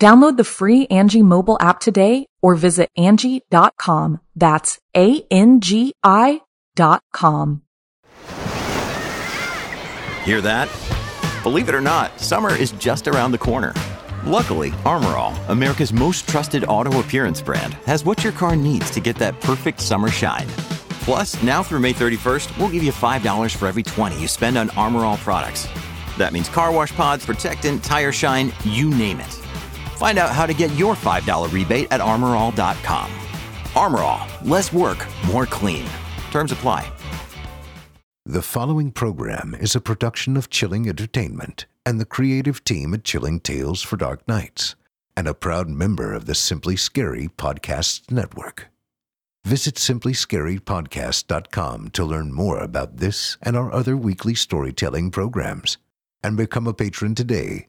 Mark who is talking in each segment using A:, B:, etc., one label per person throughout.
A: Download the free Angi mobile app today or visit Angi.com. That's A-N-G-I dot com.
B: Hear that? Believe it or not, summer is just around the corner. Luckily, Armor All, America's most trusted auto appearance brand, has what your car needs to get that perfect summer shine. Plus, now through May 31st, we'll give you $5 for every 20 you spend on Armor All products. That means car wash pods, protectant, tire shine, you name it. Find out how to get your $5 rebate at armorall.com. Armor All, less work, more clean. Terms apply.
C: The following program is a production of Chilling Entertainment and the creative team at Chilling Tales for Dark Nights, and a proud member of the Simply Scary Podcasts Network. Visit simplyscarypodcast.com to learn more about this and our other weekly storytelling programs, and become a patron today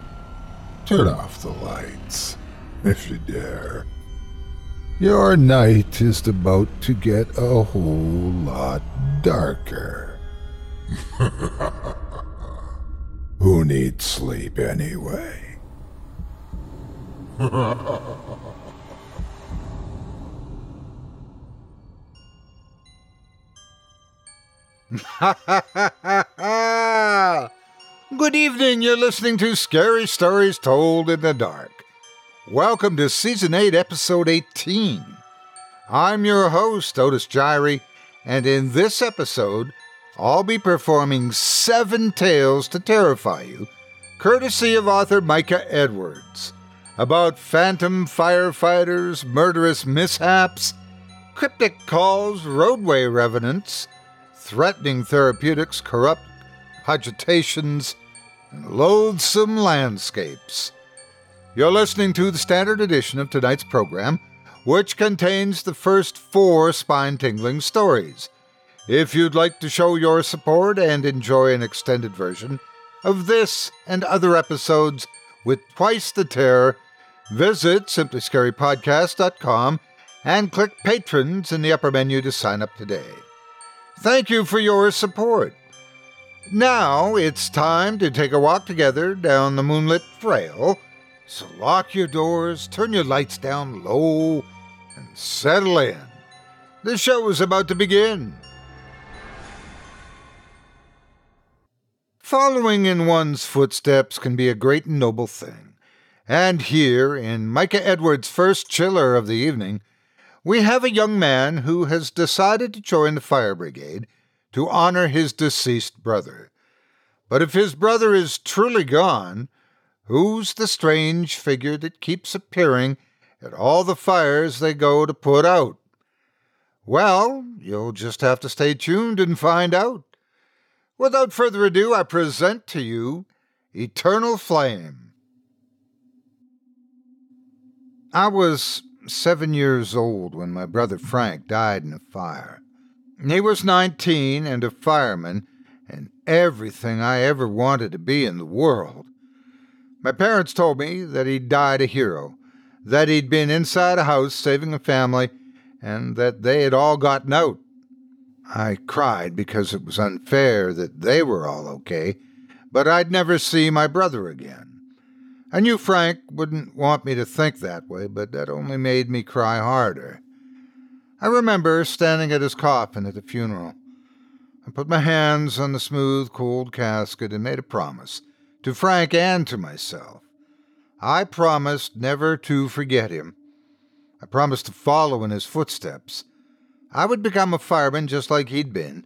D: turn off the lights, if you dare. Your night is about to get a whole lot darker. Who needs sleep anyway? Good evening. You're listening to Scary Stories Told in the Dark. Welcome to Season 8, Episode 18. I'm your host, Otis Jiry, and in this episode, I'll be performing seven tales to terrify you, courtesy of author Micah Edwards, about phantom firefighters, murderous mishaps, cryptic calls, roadway revenants, threatening therapeutics, corrupt cogitations, and loathsome landscapes. You're listening to the standard edition of tonight's program, which contains the first four spine tingling stories. If you'd like to show your support and enjoy an extended version of this and other episodes with twice the terror, visit simplyscarypodcast.com and click Patrons in the upper menu to sign up today. Thank you for your support. Now it's time to take a walk together down the moonlit trail. So lock your doors, turn your lights down low, and settle in. The show is about to begin. Following in one's footsteps can be a great and noble thing. And here, in Micah Edwards' first chiller of the evening, we have a young man who has decided to join the fire brigade to honor his deceased brother. But if his brother is truly gone, who's the strange figure that keeps appearing at all the fires they go to put out? Well, you'll just have to stay tuned and find out. Without further ado, I present to you Eternal Flame. I was seven years old when my brother Frank died in a fire. He was 19 and a fireman, and everything I ever wanted to be in the world. My parents told me that he'd died a hero, that he'd been inside a house saving a family, and that they had all gotten out. I cried because it was unfair that they were all okay, but I'd never see my brother again. I knew Frank wouldn't want me to think that way, but that only made me cry harder. I remember standing at his coffin at the funeral. I put my hands on the smooth, cold casket and made a promise to Frank and to myself. I promised never to forget him. I promised to follow in his footsteps. I would become a fireman just like he'd been.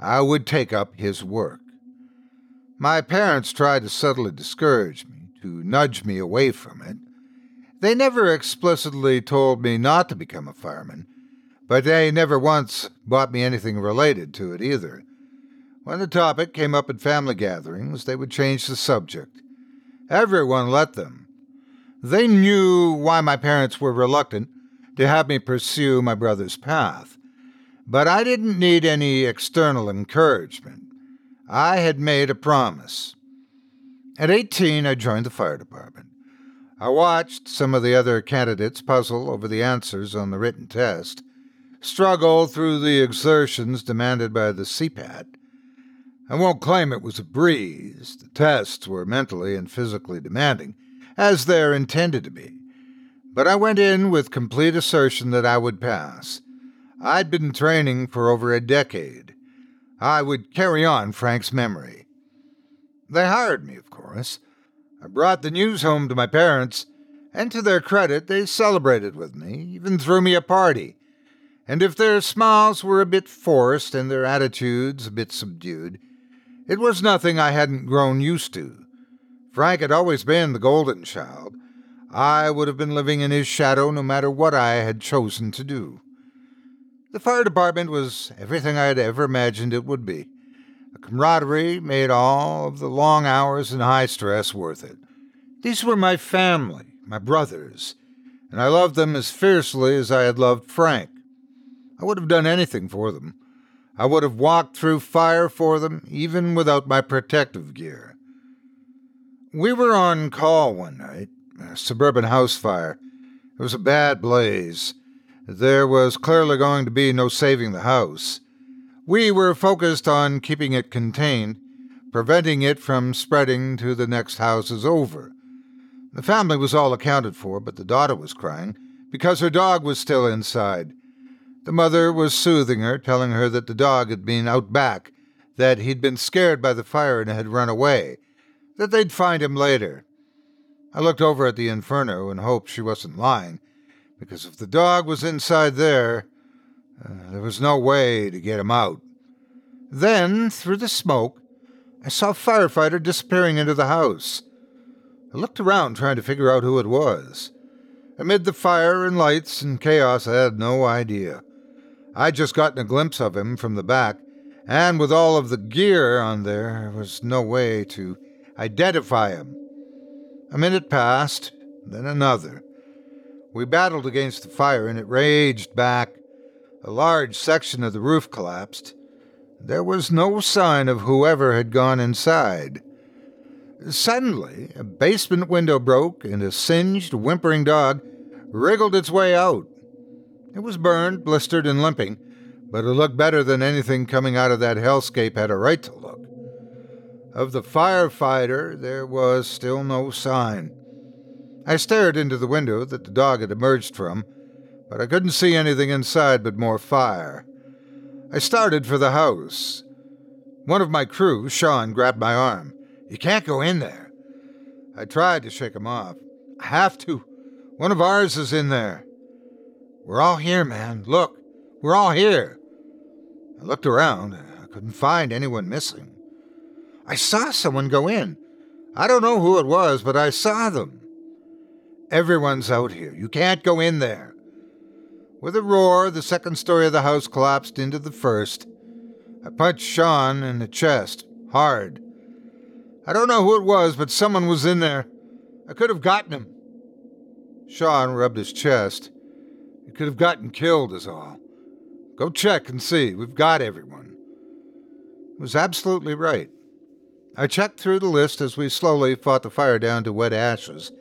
D: I would take up his work. My parents tried to subtly discourage me, to nudge me away from it. They never explicitly told me not to become a fireman, but they never once bought me anything related to it either. When the topic came up at family gatherings, they would change the subject. Everyone let them. They knew why my parents were reluctant to have me pursue my brother's path, but I didn't need any external encouragement. I had made a promise. At 18, I joined the fire department. I watched some of the other candidates puzzle over the answers on the written test, struggle through the exertions demanded by the CPAT. I won't claim it was a breeze. The tests were mentally and physically demanding, as they're intended to be. But I went in with complete assertion that I would pass. I'd been training for over a decade. I would carry on Frank's memory. They hired me, of course. I brought the news home to my parents, and to their credit, they celebrated with me, even threw me a party and if their smiles were a bit forced and their attitudes a bit subdued, it was nothing I hadn't grown used to. Frank had always been the golden child. I would have been living in his shadow no matter what I had chosen to do. The fire department was everything I had ever imagined it would be. The camaraderie made all of the long hours and high stress worth it. These were my family, my brothers, and I loved them as fiercely as I had loved Frank. I would have done anything for them. I would have walked through fire for them, even without my protective gear. We were on call one night, a suburban house fire. It was a bad blaze. There was clearly going to be no saving the house. We were focused on keeping it contained, preventing it from spreading to the next houses over. The family was all accounted for, but the daughter was crying because her dog was still inside. The mother was soothing her, telling her that the dog had been out back, that he'd been scared by the fire and had run away, that they'd find him later. I looked over at the inferno and hoped she wasn't lying, because if the dog was inside there, uh, there was no way to get him out. Then, through the smoke, I saw a firefighter disappearing into the house. I looked around trying to figure out who it was. Amid the fire and lights and chaos, I had no idea. I'd just gotten a glimpse of him from the back, and with all of the gear on there, there was no way to identify him. A minute passed, then another. We battled against the fire, and it raged back. A large section of the roof collapsed. There was no sign of whoever had gone inside. Suddenly, a basement window broke, and a singed, whimpering dog wriggled its way out. It was burned, blistered, and limping, but it looked better than anything coming out of that hellscape had a right to look. Of the firefighter, there was still no sign. I stared into the window that the dog had emerged from, but I couldn't see anything inside but more fire. I started for the house. One of my crew, Sean, grabbed my arm. You can't go in there. I tried to shake him off. I have to. One of ours is in there. We're all here, man. Look, we're all here. I looked around. I couldn't find anyone missing. I saw someone go in. I don't know who it was, but I saw them. Everyone's out here. You can't go in there. With a roar, the second story of the house collapsed into the first. I punched Sean in the chest, hard. I don't know who it was, but someone was in there. I could have gotten him. Sean rubbed his chest. Could have gotten killed, is all. Go check and see. We've got everyone. Was absolutely right. I checked through the list as we slowly fought the fire down to wet ashes,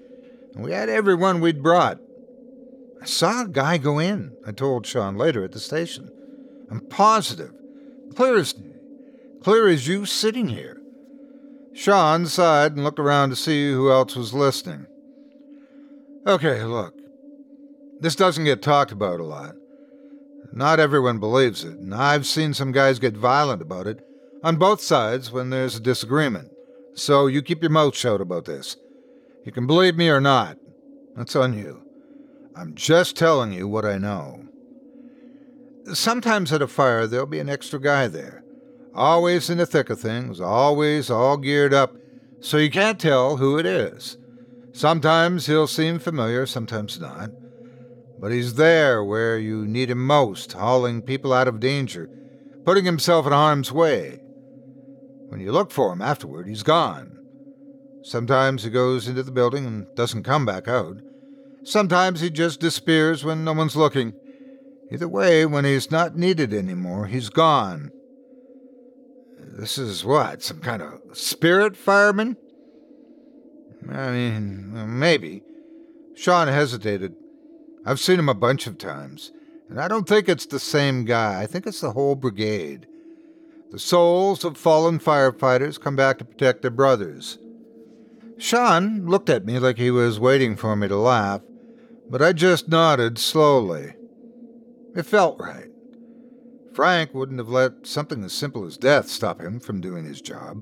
D: and we had everyone we'd brought. I saw a guy go in, I told Sean later at the station. I'm positive. Clear as. Clear as you sitting here. Sean sighed and looked around to see who else was listening. Okay, look. This doesn't get talked about a lot. Not everyone believes it, and I've seen some guys get violent about it on both sides when there's a disagreement. So you keep your mouth shut about this. You can believe me or not. That's on you. I'm just telling you what I know. Sometimes at a fire, there'll be an extra guy there. Always in the thick of things, always all geared up, so you can't tell who it is. Sometimes he'll seem familiar, sometimes not. But he's there where you need him most, hauling people out of danger, putting himself in harm's way. When you look for him afterward, he's gone. Sometimes he goes into the building and doesn't come back out. Sometimes he just disappears when no one's looking. Either way, when he's not needed anymore, he's gone. This is what? Some kind of spirit fireman? I mean, maybe. Sean hesitated. I've seen him a bunch of times, and I don't think it's the same guy. I think it's the whole brigade. The souls of fallen firefighters come back to protect their brothers. Sean looked at me like he was waiting for me to laugh, but I just nodded slowly. It felt right. Frank wouldn't have let something as simple as death stop him from doing his job.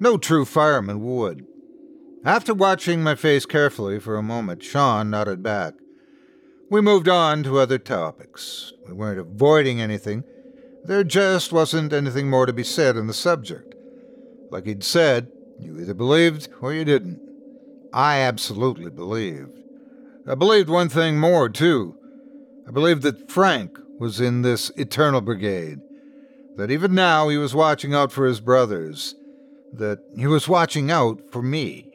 D: No true fireman would. After watching my face carefully for a moment, Sean nodded back. We moved on to other topics. We weren't avoiding anything. There just wasn't anything more to be said on the subject. Like he'd said, you either believed or you didn't. I absolutely believed. I believed one thing more, too. I believed that Frank was in this eternal brigade, that even now he was watching out for his brothers, that he was watching out for me.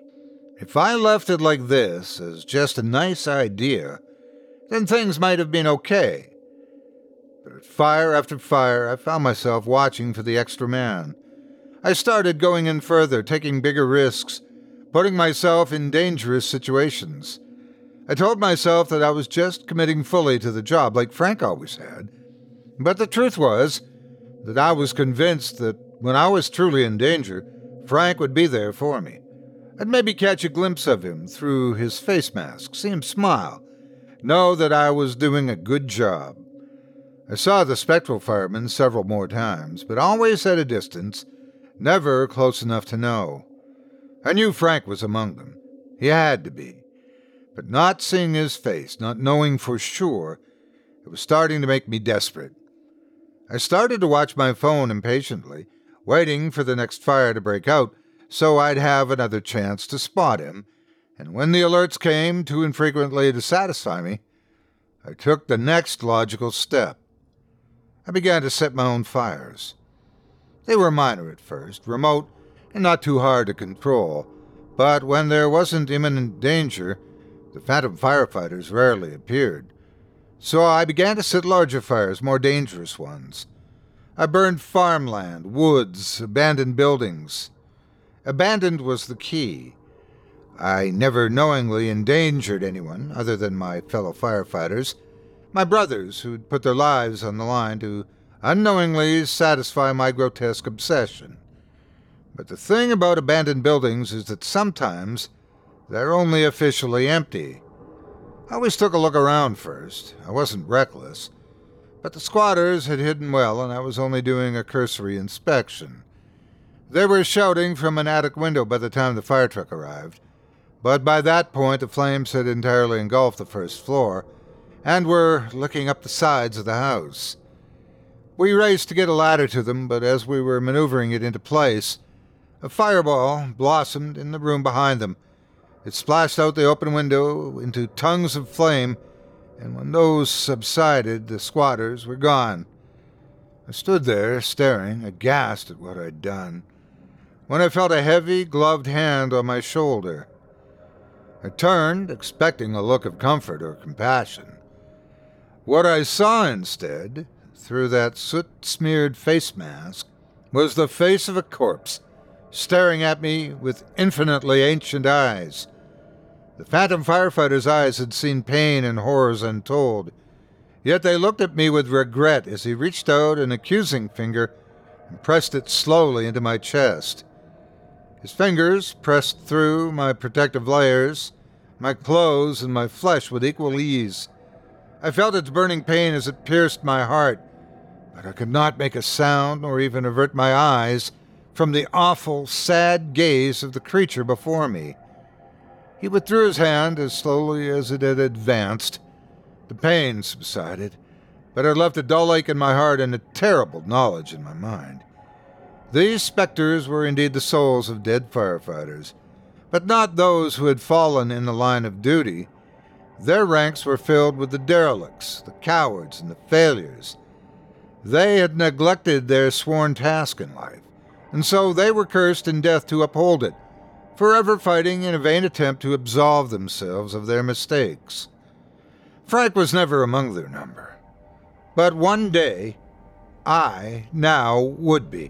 D: If I left it like this, as just a nice idea, then things might have been okay. But fire after fire, I found myself watching for the extra man. I started going in further, taking bigger risks, putting myself in dangerous situations. I told myself that I was just committing fully to the job, like Frank always had. But the truth was that I was convinced that when I was truly in danger, Frank would be there for me. I'd maybe catch a glimpse of him through his face mask, see him smile, know that I was doing a good job. I saw the spectral fireman several more times, but always at a distance, never close enough to know. I knew Frank was among them. He had to be. But not seeing his face, not knowing for sure, it was starting to make me desperate. I started to watch my phone impatiently, waiting for the next fire to break out so I'd have another chance to spot him, and when the alerts came too infrequently to satisfy me, I took the next logical step. I began to set my own fires. They were minor at first, remote, and not too hard to control, but when there wasn't imminent danger, the phantom firefighters rarely appeared. So I began to set larger fires, more dangerous ones. I burned farmland, woods, abandoned buildings. Abandoned was the key. I never knowingly endangered anyone other than my fellow firefighters, my brothers who'd put their lives on the line to unknowingly satisfy my grotesque obsession. But the thing about abandoned buildings is that sometimes they're only officially empty. I always took a look around first. I wasn't reckless. But the squatters had hidden well, and I was only doing a cursory inspection. They were shouting from an attic window by the time the fire truck arrived, but by that point the flames had entirely engulfed the first floor and were licking up the sides of the house. We raced to get a ladder to them, but as we were maneuvering it into place, a fireball blossomed in the room behind them. It splashed out the open window into tongues of flame and when those subsided, the squatters were gone. I stood there, staring, aghast at what I'd done, when I felt a heavy, gloved hand on my shoulder. I turned, expecting a look of comfort or compassion. What I saw instead, through that soot smeared face mask, was the face of a corpse, staring at me with infinitely ancient eyes. The phantom firefighter's eyes had seen pain and horrors untold, yet they looked at me with regret as he reached out an accusing finger and pressed it slowly into my chest. His fingers pressed through my protective layers, my clothes, and my flesh with equal ease. I felt its burning pain as it pierced my heart, but I could not make a sound nor even avert my eyes from the awful, sad gaze of the creature before me. He withdrew his hand as slowly as it had advanced. The pain subsided, but it left a dull ache in my heart and a terrible knowledge in my mind. These specters were indeed the souls of dead firefighters, but not those who had fallen in the line of duty. Their ranks were filled with the derelicts, the cowards, and the failures. They had neglected their sworn task in life, and so they were cursed in death to uphold it, forever fighting in a vain attempt to absolve themselves of their mistakes. Frank was never among their number. But one day, I now would be.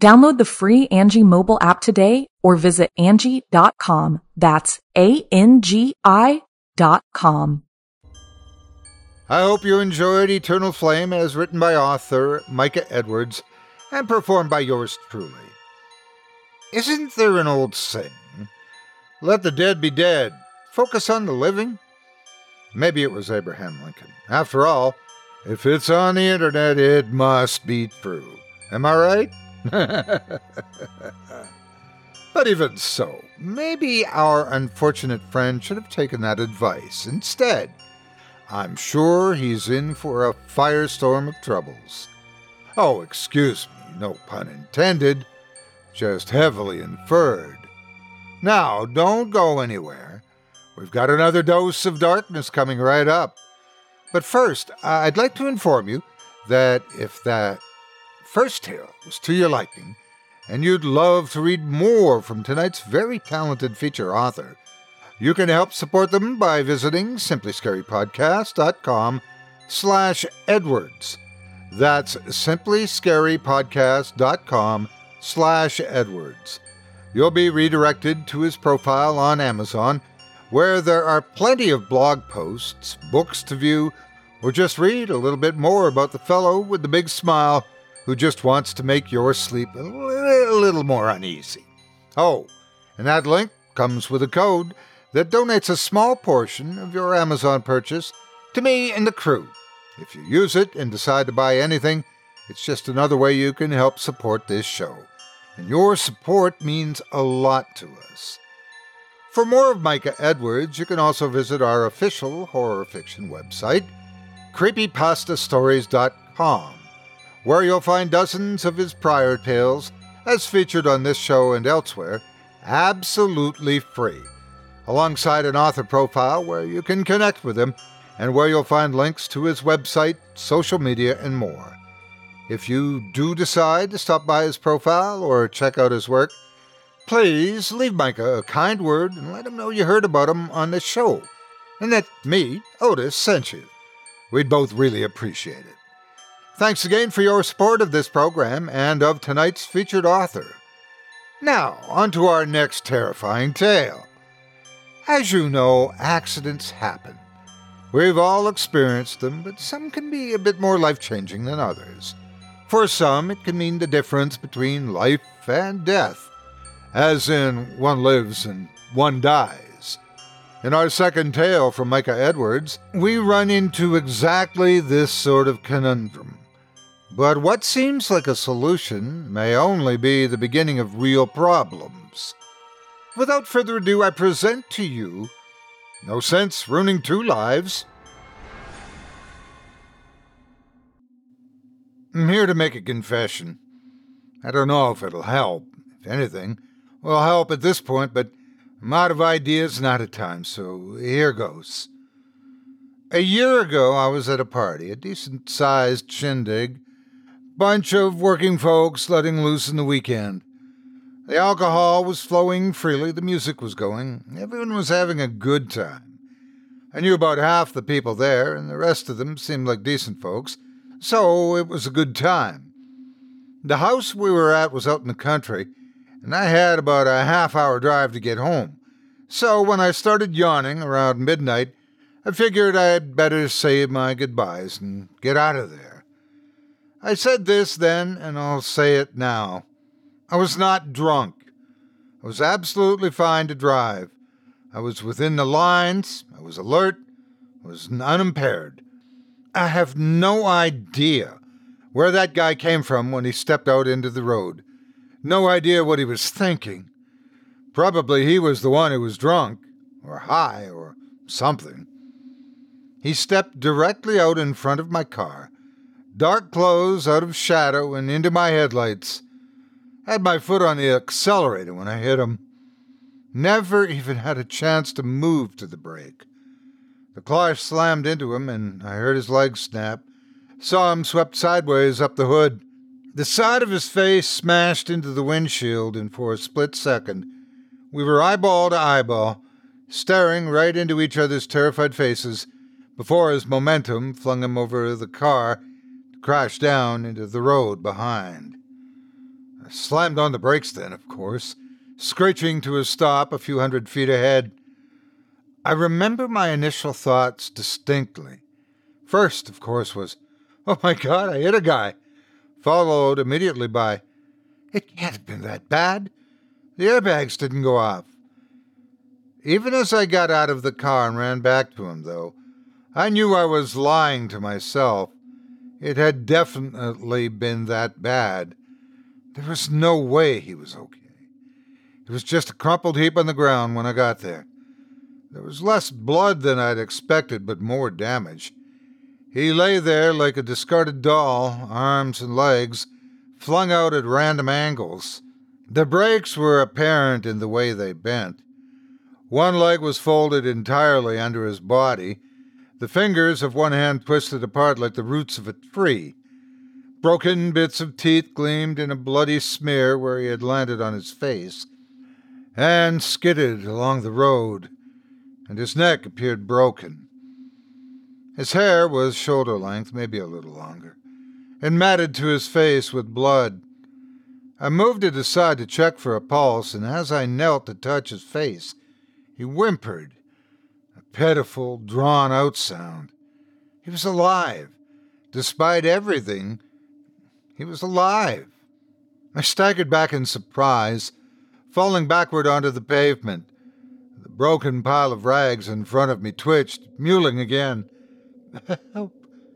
A: Download the free Angi mobile app today or visit Angi.com. That's A-N-G-I dot com.
D: I hope you enjoyed Eternal Flame as written by author Micah Edwards and performed by yours truly. Isn't there an old saying? Let the dead be dead, focus on the living? Maybe it was Abraham Lincoln. After all, if it's on the internet, it must be true. Am I right? but even so, maybe our unfortunate friend should have taken that advice instead. I'm sure he's in for a firestorm of troubles. Oh, excuse me, no pun intended, just heavily inferred. Now, don't go anywhere. We've got another dose of darkness coming right up. But first, I'd like to inform you that if that first tale was to your liking, and you'd love to read more from tonight's very talented feature author, you can help support them by visiting simplyscarypodcast.com slash Edwards. That's simplyscarypodcast.com slash Edwards. You'll be redirected to his profile on Amazon, where there are plenty of blog posts, books to view, or just read a little bit more about the fellow with the big smile who just wants to make your sleep a little more uneasy. Oh, and that link comes with a code that donates a small portion of your Amazon purchase to me and the crew. If you use it and decide to buy anything, it's just another way you can help support this show. And your support means a lot to us. For more of Micah Edwards, you can also visit our official horror fiction website, creepypastastories.com, where you'll find dozens of his prior tales, as featured on this show and elsewhere, absolutely free alongside an author profile where you can connect with him and where you'll find links to his website, social media, and more. If you do decide to stop by his profile or check out his work, please leave Micah a kind word and let him know you heard about him on the show and that me, Otis, sent you. We'd both really appreciate it. Thanks again for your support of this program and of tonight's featured author. Now, on to our next terrifying tale. As you know, accidents happen. We've all experienced them, but some can be a bit more life changing than others. For some, it can mean the difference between life and death, as in one lives and one dies. In our second tale from Micah Edwards, we run into exactly this sort of conundrum. But what seems like a solution may only be the beginning of real problems. Without further ado, I present to you No Sense Ruining Two Lives. I'm here to make a confession. I don't know if it'll help. If anything, will help at this point, but I'm out of ideas and out of time, so here goes. A year ago, I was at a party, a decent sized shindig bunch of working folks letting loose in the weekend. The alcohol was flowing freely, the music was going, everyone was having a good time. I knew about half the people there, and the rest of them seemed like decent folks, so it was a good time. The house we were at was out in the country, and I had about a half hour drive to get home. So when I started yawning around midnight, I figured I'd better say my goodbyes and get out of there. I said this then, and I'll say it now. I was not drunk. I was absolutely fine to drive. I was within the lines. I was alert. I was unimpaired. I have no idea where that guy came from when he stepped out into the road. No idea what he was thinking. Probably he was the one who was drunk, or high, or something. He stepped directly out in front of my car dark clothes out of shadow and into my headlights. Had my foot on the accelerator when I hit him. Never even had a chance to move to the brake. The car slammed into him, and I heard his legs snap. Saw him swept sideways up the hood. The side of his face smashed into the windshield, and for a split second, we were eyeball to eyeball, staring right into each other's terrified faces before his momentum flung him over the car crashed down into the road behind. I slammed on the brakes then, of course, screeching to a stop a few hundred feet ahead. I remember my initial thoughts distinctly. First, of course, was, Oh my God, I hit a guy, followed immediately by, It can't have been that bad. The airbags didn't go off. Even as I got out of the car and ran back to him, though, I knew I was lying to myself it had definitely been that bad. There was no way he was okay. It was just a crumpled heap on the ground when I got there. There was less blood than I'd expected, but more damage. He lay there like a discarded doll, arms and legs flung out at random angles. The breaks were apparent in the way they bent. One leg was folded entirely under his body, the fingers of one hand twisted apart like the roots of a tree. Broken bits of teeth gleamed in a bloody smear where he had landed on his face, and skidded along the road, and his neck appeared broken. His hair was shoulder length, maybe a little longer, and matted to his face with blood. I moved it aside to check for a pulse, and as I knelt to touch his face, he whimpered pitiful, drawn out sound. He was alive. Despite everything, he was alive. I staggered back in surprise, falling backward onto the pavement. The broken pile of rags in front of me twitched, mewling again. Help!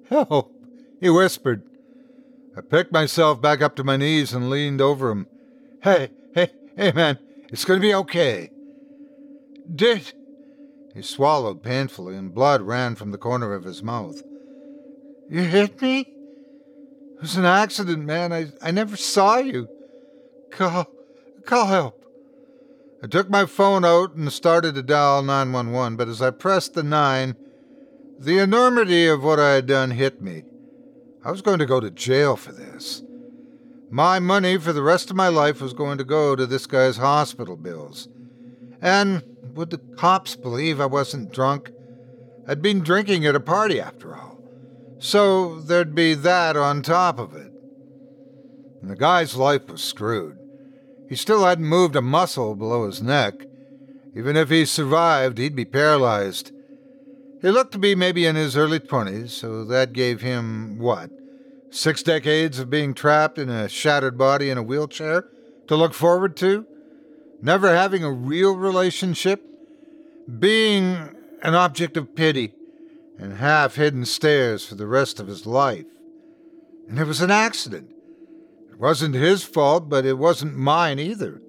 D: Help! he whispered. I picked myself back up to my knees and leaned over him. Hey, hey, hey, man, it's going to be okay. Did, he swallowed painfully, and blood ran from the corner of his mouth. You hit me? It was an accident, man. I, I never saw you. Call, call help. I took my phone out and started to dial 911, but as I pressed the 9, the enormity of what I had done hit me. I was going to go to jail for this. My money for the rest of my life was going to go to this guy's hospital bills. And would the cops believe I wasn't drunk? I'd been drinking at a party after all. So there'd be that on top of it. And the guy's life was screwed. He still hadn't moved a muscle below his neck. Even if he survived, he'd be paralyzed. He looked to be maybe in his early 20s, so that gave him, what, six decades of being trapped in a shattered body in a wheelchair to look forward to? Never having a real relationship? Being an object of pity and half hidden stares for the rest of his life. And it was an accident. It wasn't his fault, but it wasn't mine either.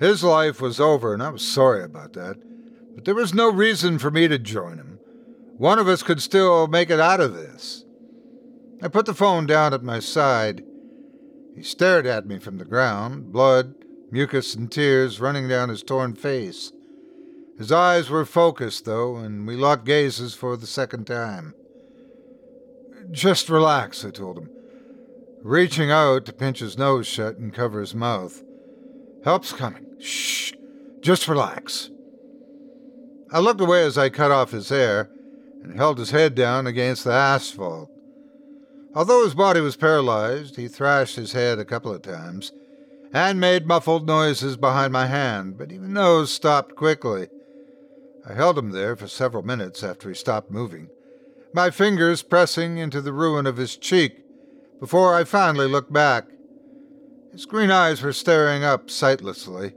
D: His life was over, and I was sorry about that. But there was no reason for me to join him. One of us could still make it out of this. I put the phone down at my side. He stared at me from the ground, blood, mucus, and tears running down his torn face. His eyes were focused, though, and we locked gazes for the second time. Just relax, I told him, reaching out to pinch his nose shut and cover his mouth. Help's coming. Shh. Just relax. I looked away as I cut off his hair and held his head down against the asphalt. Although his body was paralyzed, he thrashed his head a couple of times and made muffled noises behind my hand, but even those stopped quickly. I held him there for several minutes after he stopped moving, my fingers pressing into the ruin of his cheek before I finally looked back. His green eyes were staring up sightlessly,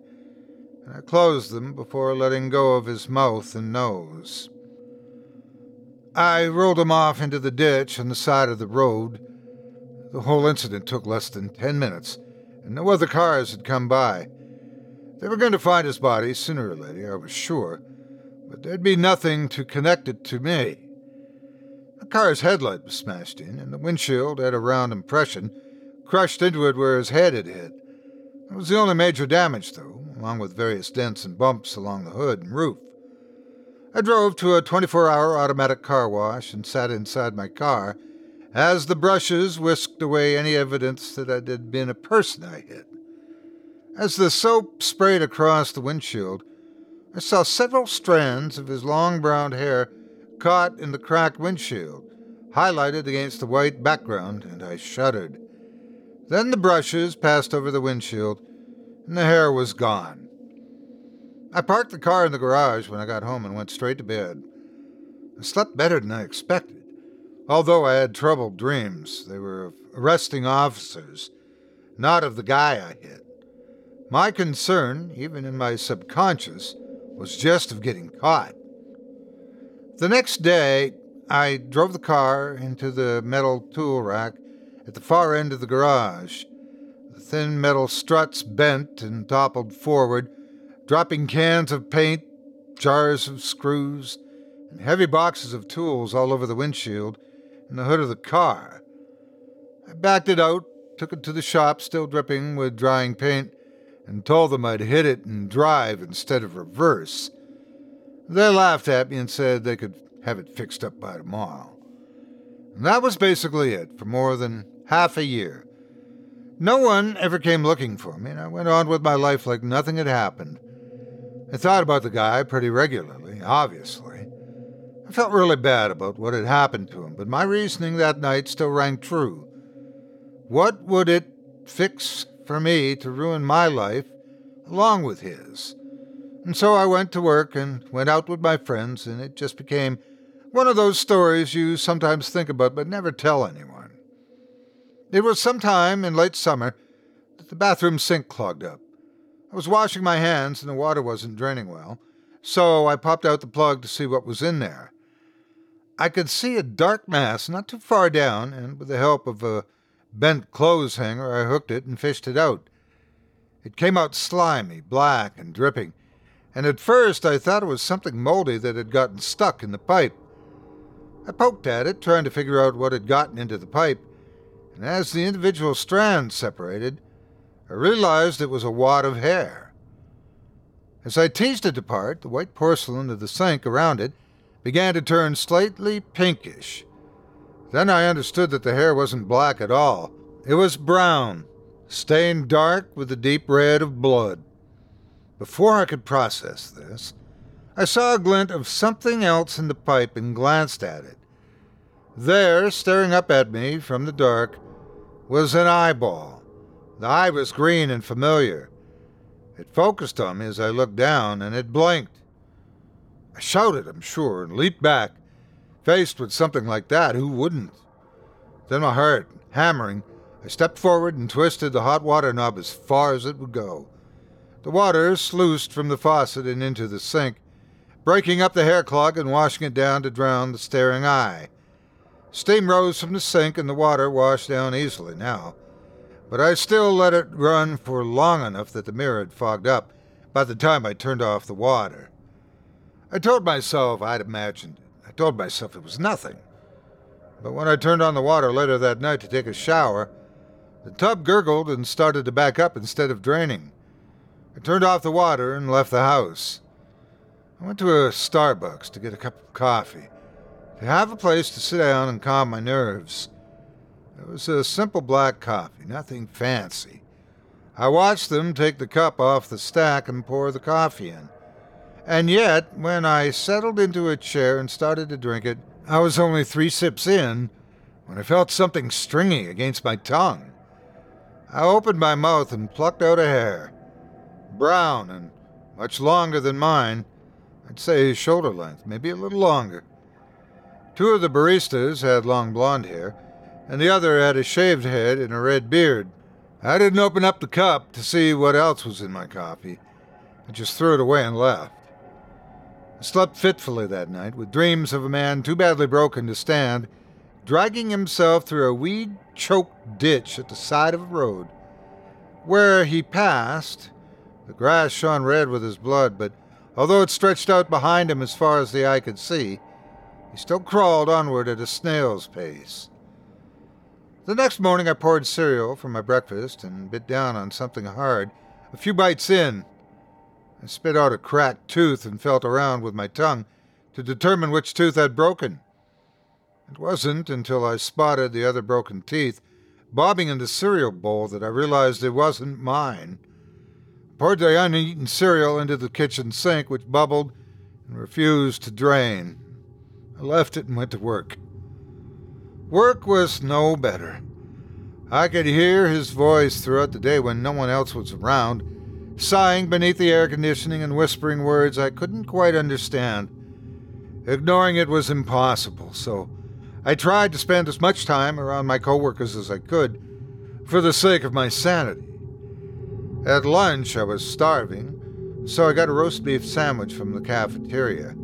D: and I closed them before letting go of his mouth and nose. I rolled him off into the ditch on the side of the road. The whole incident took less than ten minutes, and no other cars had come by. They were going to find his body sooner or later, I was sure, but there'd be nothing to connect it to me. The car's headlight was smashed in, and the windshield had a round impression, crushed into it where his head had hit. It was the only major damage, though, along with various dents and bumps along the hood and roof. I drove to a 24 hour automatic car wash and sat inside my car as the brushes whisked away any evidence that it had been a person I hit. As the soap sprayed across the windshield, I saw several strands of his long brown hair caught in the cracked windshield, highlighted against the white background, and I shuddered. Then the brushes passed over the windshield, and the hair was gone. I parked the car in the garage when I got home and went straight to bed. I slept better than I expected, although I had troubled dreams. They were of arresting officers, not of the guy I hit. My concern, even in my subconscious, was just of getting caught. The next day, I drove the car into the metal tool rack at the far end of the garage. The thin metal struts bent and toppled forward, dropping cans of paint, jars of screws, and heavy boxes of tools all over the windshield and the hood of the car. I backed it out, took it to the shop, still dripping with drying paint, and told them I'd hit it and drive instead of reverse. They laughed at me and said they could have it fixed up by tomorrow. And that was basically it for more than half a year. No one ever came looking for me, and I went on with my life like nothing had happened. I thought about the guy pretty regularly, obviously. I felt really bad about what had happened to him, but my reasoning that night still rang true. What would it fix for me to ruin my life along with his. And so I went to work and went out with my friends, and it just became one of those stories you sometimes think about but never tell anyone. It was sometime in late summer that the bathroom sink clogged up. I was washing my hands and the water wasn't draining well, so I popped out the plug to see what was in there. I could see a dark mass not too far down, and with the help of a bent clothes hanger, I hooked it and fished it out. It came out slimy, black, and dripping, and at first I thought it was something moldy that had gotten stuck in the pipe. I poked at it, trying to figure out what had gotten into the pipe, and as the individual strands separated, I realized it was a wad of hair. As I teased it apart, the white porcelain of the sink around it began to turn slightly pinkish. Then I understood that the hair wasn't black at all, It was brown, stained dark with the deep red of blood. Before I could process this, I saw a glint of something else in the pipe and glanced at it. There, staring up at me from the dark, was an eyeball. The eye was green and familiar. It focused on me as I looked down, and it blinked. I shouted, I'm sure, and leaped back. Faced with something like that, who wouldn't? Then my heart hammering, I stepped forward and twisted the hot water knob as far as it would go. The water sluiced from the faucet and into the sink, breaking up the hair clog and washing it down to drown the staring eye. Steam rose from the sink and the water washed down easily now, but I still let it run for long enough that the mirror had fogged up by the time I turned off the water. I told myself I'd imagined it. I told myself it was nothing. But when I turned on the water later that night to take a shower, the tub gurgled and started to back up instead of draining. I turned off the water and left the house. I went to a Starbucks to get a cup of coffee, to have a place to sit down and calm my nerves. It was a simple black coffee, nothing fancy. I watched them take the cup off the stack and pour the coffee in. And yet, when I settled into a chair and started to drink it, I was only three sips in when I felt something stringy against my tongue. I opened my mouth and plucked out a hair. Brown and much longer than mine. I'd say shoulder length, maybe a little longer. Two of the baristas had long blonde hair, and the other had a shaved head and a red beard. I didn't open up the cup to see what else was in my coffee. I just threw it away and left. Slept fitfully that night, with dreams of a man too badly broken to stand, dragging himself through a weed choked ditch at the side of a road. Where he passed, the grass shone red with his blood, but although it stretched out behind him as far as the eye could see, he still crawled onward at a snail's pace. The next morning I poured cereal for my breakfast and bit down on something hard. A few bites in, I spit out a cracked tooth and felt around with my tongue to determine which tooth had broken. It wasn't until I spotted the other broken teeth bobbing in the cereal bowl that I realized it wasn't mine. I poured the uneaten cereal into the kitchen sink, which bubbled and refused to drain. I left it and went to work. Work was no better. I could hear his voice throughout the day when no one else was around sighing beneath the air conditioning and whispering words I couldn't quite understand. Ignoring it was impossible, so I tried to spend as much time around my coworkers as I could for the sake of my sanity. At lunch, I was starving, so I got a roast beef sandwich from the cafeteria.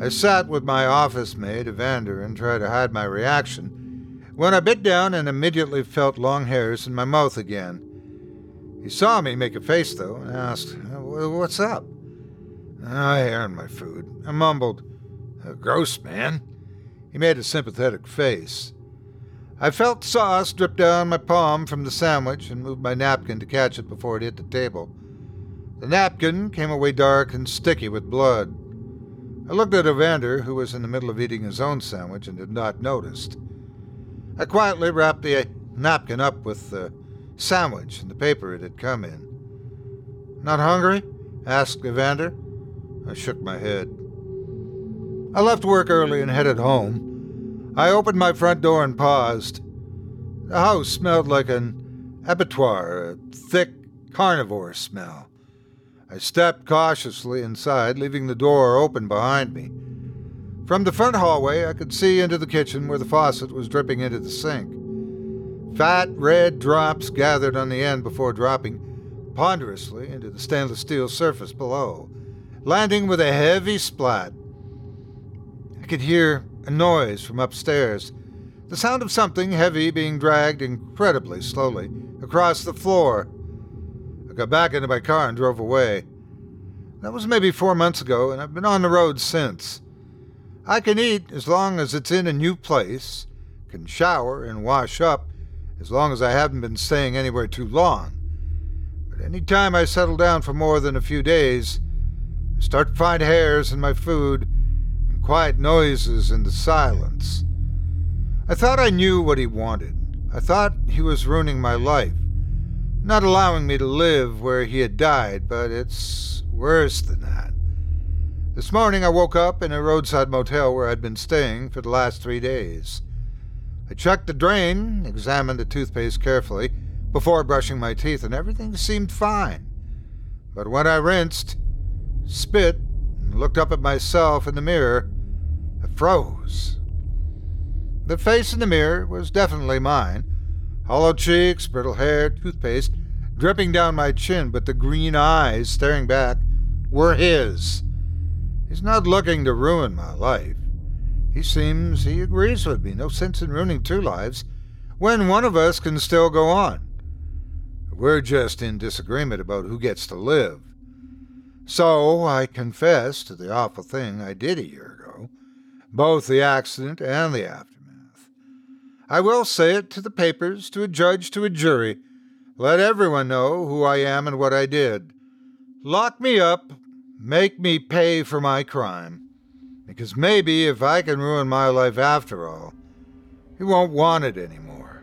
D: I sat with my office mate, Evander, and tried to hide my reaction when I bit down and immediately felt long hairs in my mouth again. He saw me make a face, though, and asked, What's up? I earned my food. I mumbled, Gross, man. He made a sympathetic face. I felt sauce drip down my palm from the sandwich and moved my napkin to catch it before it hit the table. The napkin came away dark and sticky with blood. I looked at Evander, who was in the middle of eating his own sandwich and had not noticed. I quietly wrapped the napkin up with the sandwich and the paper it had come in. Not hungry? asked Evander. I shook my head. I left work early and headed home. I opened my front door and paused. The house smelled like an abattoir, a thick carnivore smell. I stepped cautiously inside, leaving the door open behind me. From the front hallway, I could see into the kitchen where the faucet was dripping into the sink. Fat red drops gathered on the end before dropping ponderously into the stainless steel surface below, landing with a heavy splat. I could hear a noise from upstairs, the sound of something heavy being dragged incredibly slowly across the floor. I got back into my car and drove away. That was maybe four months ago, and I've been on the road since. I can eat as long as it's in a new place, can shower and wash up as long as I haven't been staying anywhere too long. But any time I settle down for more than a few days, I start to find hairs in my food and quiet noises in the silence. I thought I knew what he wanted. I thought he was ruining my life, not allowing me to live where he had died, but it's worse than that. This morning I woke up in a roadside motel where I'd been staying for the last three days. I checked the drain, examined the toothpaste carefully before brushing my teeth, and everything seemed fine. But when I rinsed, spit, and looked up at myself in the mirror, I froze. The face in the mirror was definitely mine hollow cheeks, brittle hair, toothpaste dripping down my chin, but the green eyes staring back were his. He's not looking to ruin my life. He seems he agrees with me. No sense in ruining two lives when one of us can still go on. We're just in disagreement about who gets to live. So I confess to the awful thing I did a year ago, both the accident and the aftermath. I will say it to the papers, to a judge, to a jury. Let everyone know who I am and what I did. Lock me up, make me pay for my crime. Because maybe if I can ruin my life after all, he won't want it anymore.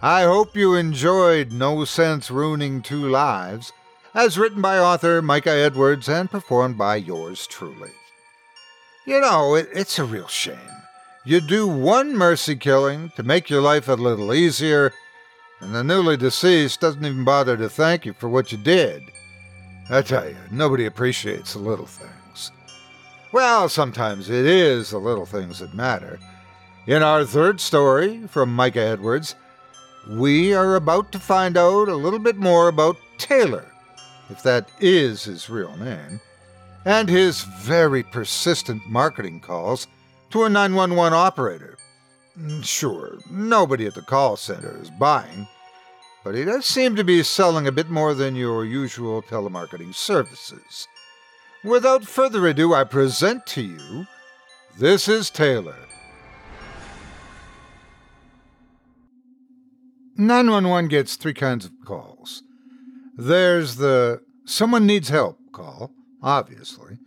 D: I hope you enjoyed No Sense Ruining Two Lives, as written by author Micah Edwards and performed by yours truly. You know, it, it's a real shame you do one mercy killing to make your life a little easier, and the newly deceased doesn't even bother to thank you for what you did. I tell you, nobody appreciates the little things. Well, sometimes it is the little things that matter. In our third story from Micah Edwards, we are about to find out a little bit more about Taylor, if that is his real name, and his very persistent marketing calls to a 911 operator. Mm, sure, nobody at the call center is buying, but he does seem to be selling a bit more than your usual telemarketing services. Without further ado, I present to you this is Taylor. 911 gets three kinds of calls. There's the someone needs help call, obviously.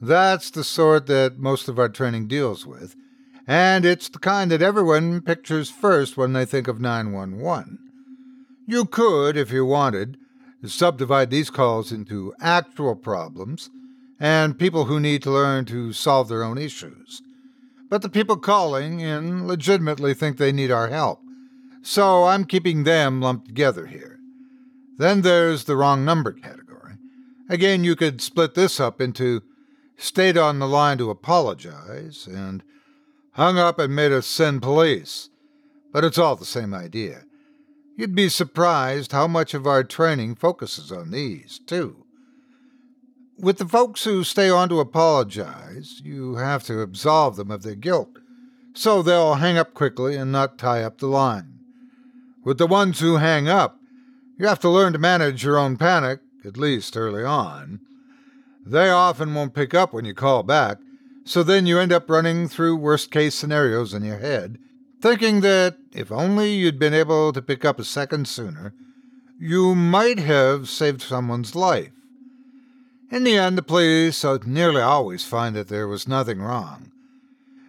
D: That's the sort that most of our training deals with, and it's the kind that everyone pictures first when they think of 911. You could, if you wanted, subdivide these calls into actual problems and people who need to learn to solve their own issues. But the people calling in legitimately think they need our help, so I'm keeping them lumped together here. Then there's the wrong number category. Again, you could split this up into stayed on the line to apologize, and hung up and made us send police. But it's all the same idea. You'd be surprised how much of our training focuses on these, too. With the folks who stay on to apologize, you have to absolve them of their guilt, so they'll hang up quickly and not tie up the line. With the ones who hang up, you have to learn to manage your own panic, at least early on. They often won't pick up when you call back, so then you end up running through worst case scenarios in your head, thinking that if only you'd been able to pick up a second sooner, you might have saved someone's life. In the end, the police uh, nearly always find that there was nothing wrong.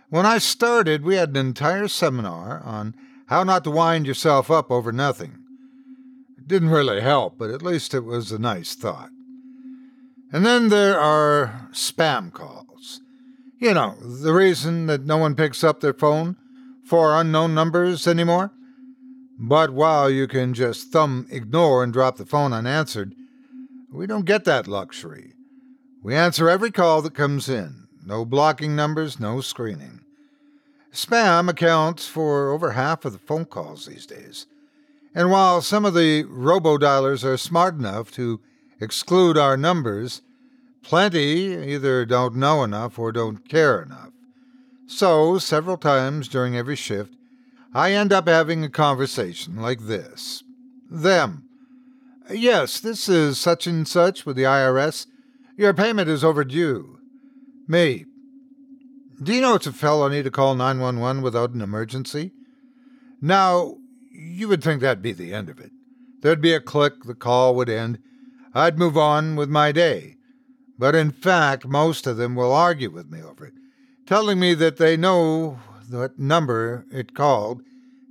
D: When I started, we had an entire seminar on how not to wind yourself up over nothing. It didn't really help, but at least it was a nice thought. And then there are spam calls. You know, the reason that no one picks up their phone for unknown numbers anymore? But while you can just thumb ignore and drop the phone unanswered, we don't get that luxury. We answer every call that comes in. No blocking numbers, no screening. Spam accounts for over half of the phone calls these days. And while some of the robo dialers are smart enough to exclude our numbers, plenty either don't know enough or don't care enough. So, several times during every shift, I end up having a conversation like this. Them. Yes, this is such and such with the IRS. Your payment is overdue. Me. Do you know it's a felony to call 911 without an emergency? Now, you would think that'd be the end of it. There'd be a click, the call would end, I'd move on with my day. But in fact, most of them will argue with me over it, telling me that they know what number it called,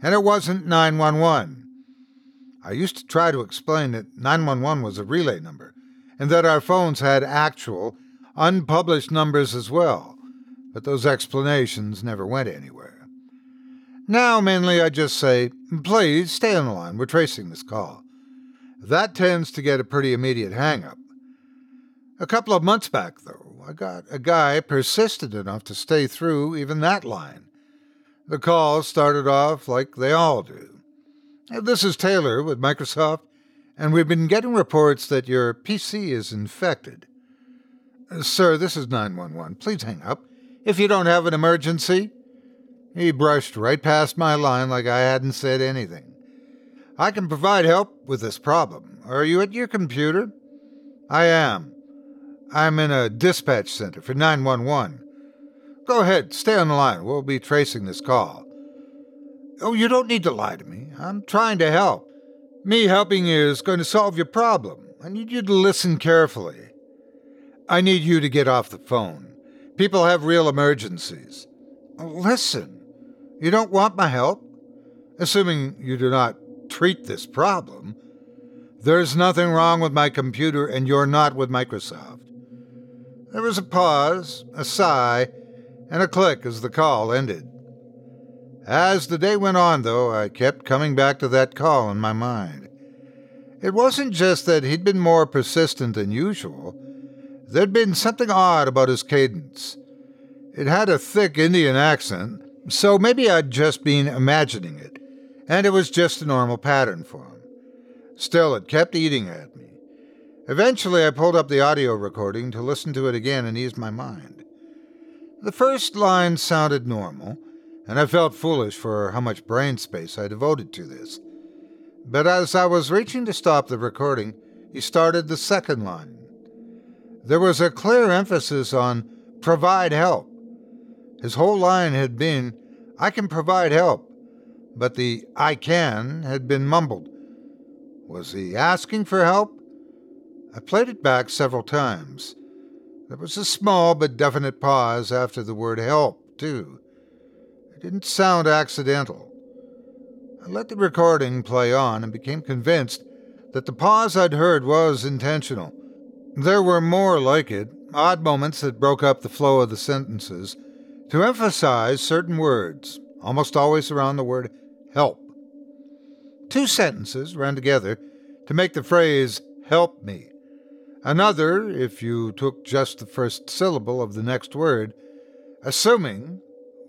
D: and it wasn't 911. I used to try to explain that 911 was a relay number, and that our phones had actual, unpublished numbers as well, but those explanations never went anywhere. Now, mainly, I just say, please stay on the line, we're tracing this call. That tends to get a pretty immediate hang up. A couple of months back, though, I got a guy persistent enough to stay through even that line. The call started off like they all do. This is Taylor with Microsoft, and we've been getting reports that your PC is infected. Uh, sir, this is 911. Please hang up. If you don't have an emergency. He brushed right past my line like I hadn't said anything. I can provide help with this problem. Are you at your computer? I am. I'm in a dispatch center for 911. Go ahead, stay on the line. We'll be tracing this call. Oh, you don't need to lie to me. I'm trying to help. Me helping you is going to solve your problem. I need you to listen carefully. I need you to get off the phone. People have real emergencies. Listen, you don't want my help? Assuming you do not treat this problem, there's nothing wrong with my computer and you're not with Microsoft. There was a pause, a sigh, and a click as the call ended. As the day went on, though, I kept coming back to that call in my mind. It wasn't just that he'd been more persistent than usual, there'd been something odd about his cadence. It had a thick Indian accent, so maybe I'd just been imagining it, and it was just a normal pattern for him. Still, it kept eating at me. Eventually, I pulled up the audio recording to listen to it again and ease my mind. The first line sounded normal, and I felt foolish for how much brain space I devoted to this. But as I was reaching to stop the recording, he started the second line. There was a clear emphasis on provide help. His whole line had been, I can provide help, but the I can had been mumbled. Was he asking for help? I played it back several times. There was a small but definite pause after the word help, too. It didn't sound accidental. I let the recording play on and became convinced that the pause I'd heard was intentional. There were more like it, odd moments that broke up the flow of the sentences, to emphasize certain words, almost always around the word help. Two sentences ran together to make the phrase help me. Another, if you took just the first syllable of the next word, assuming,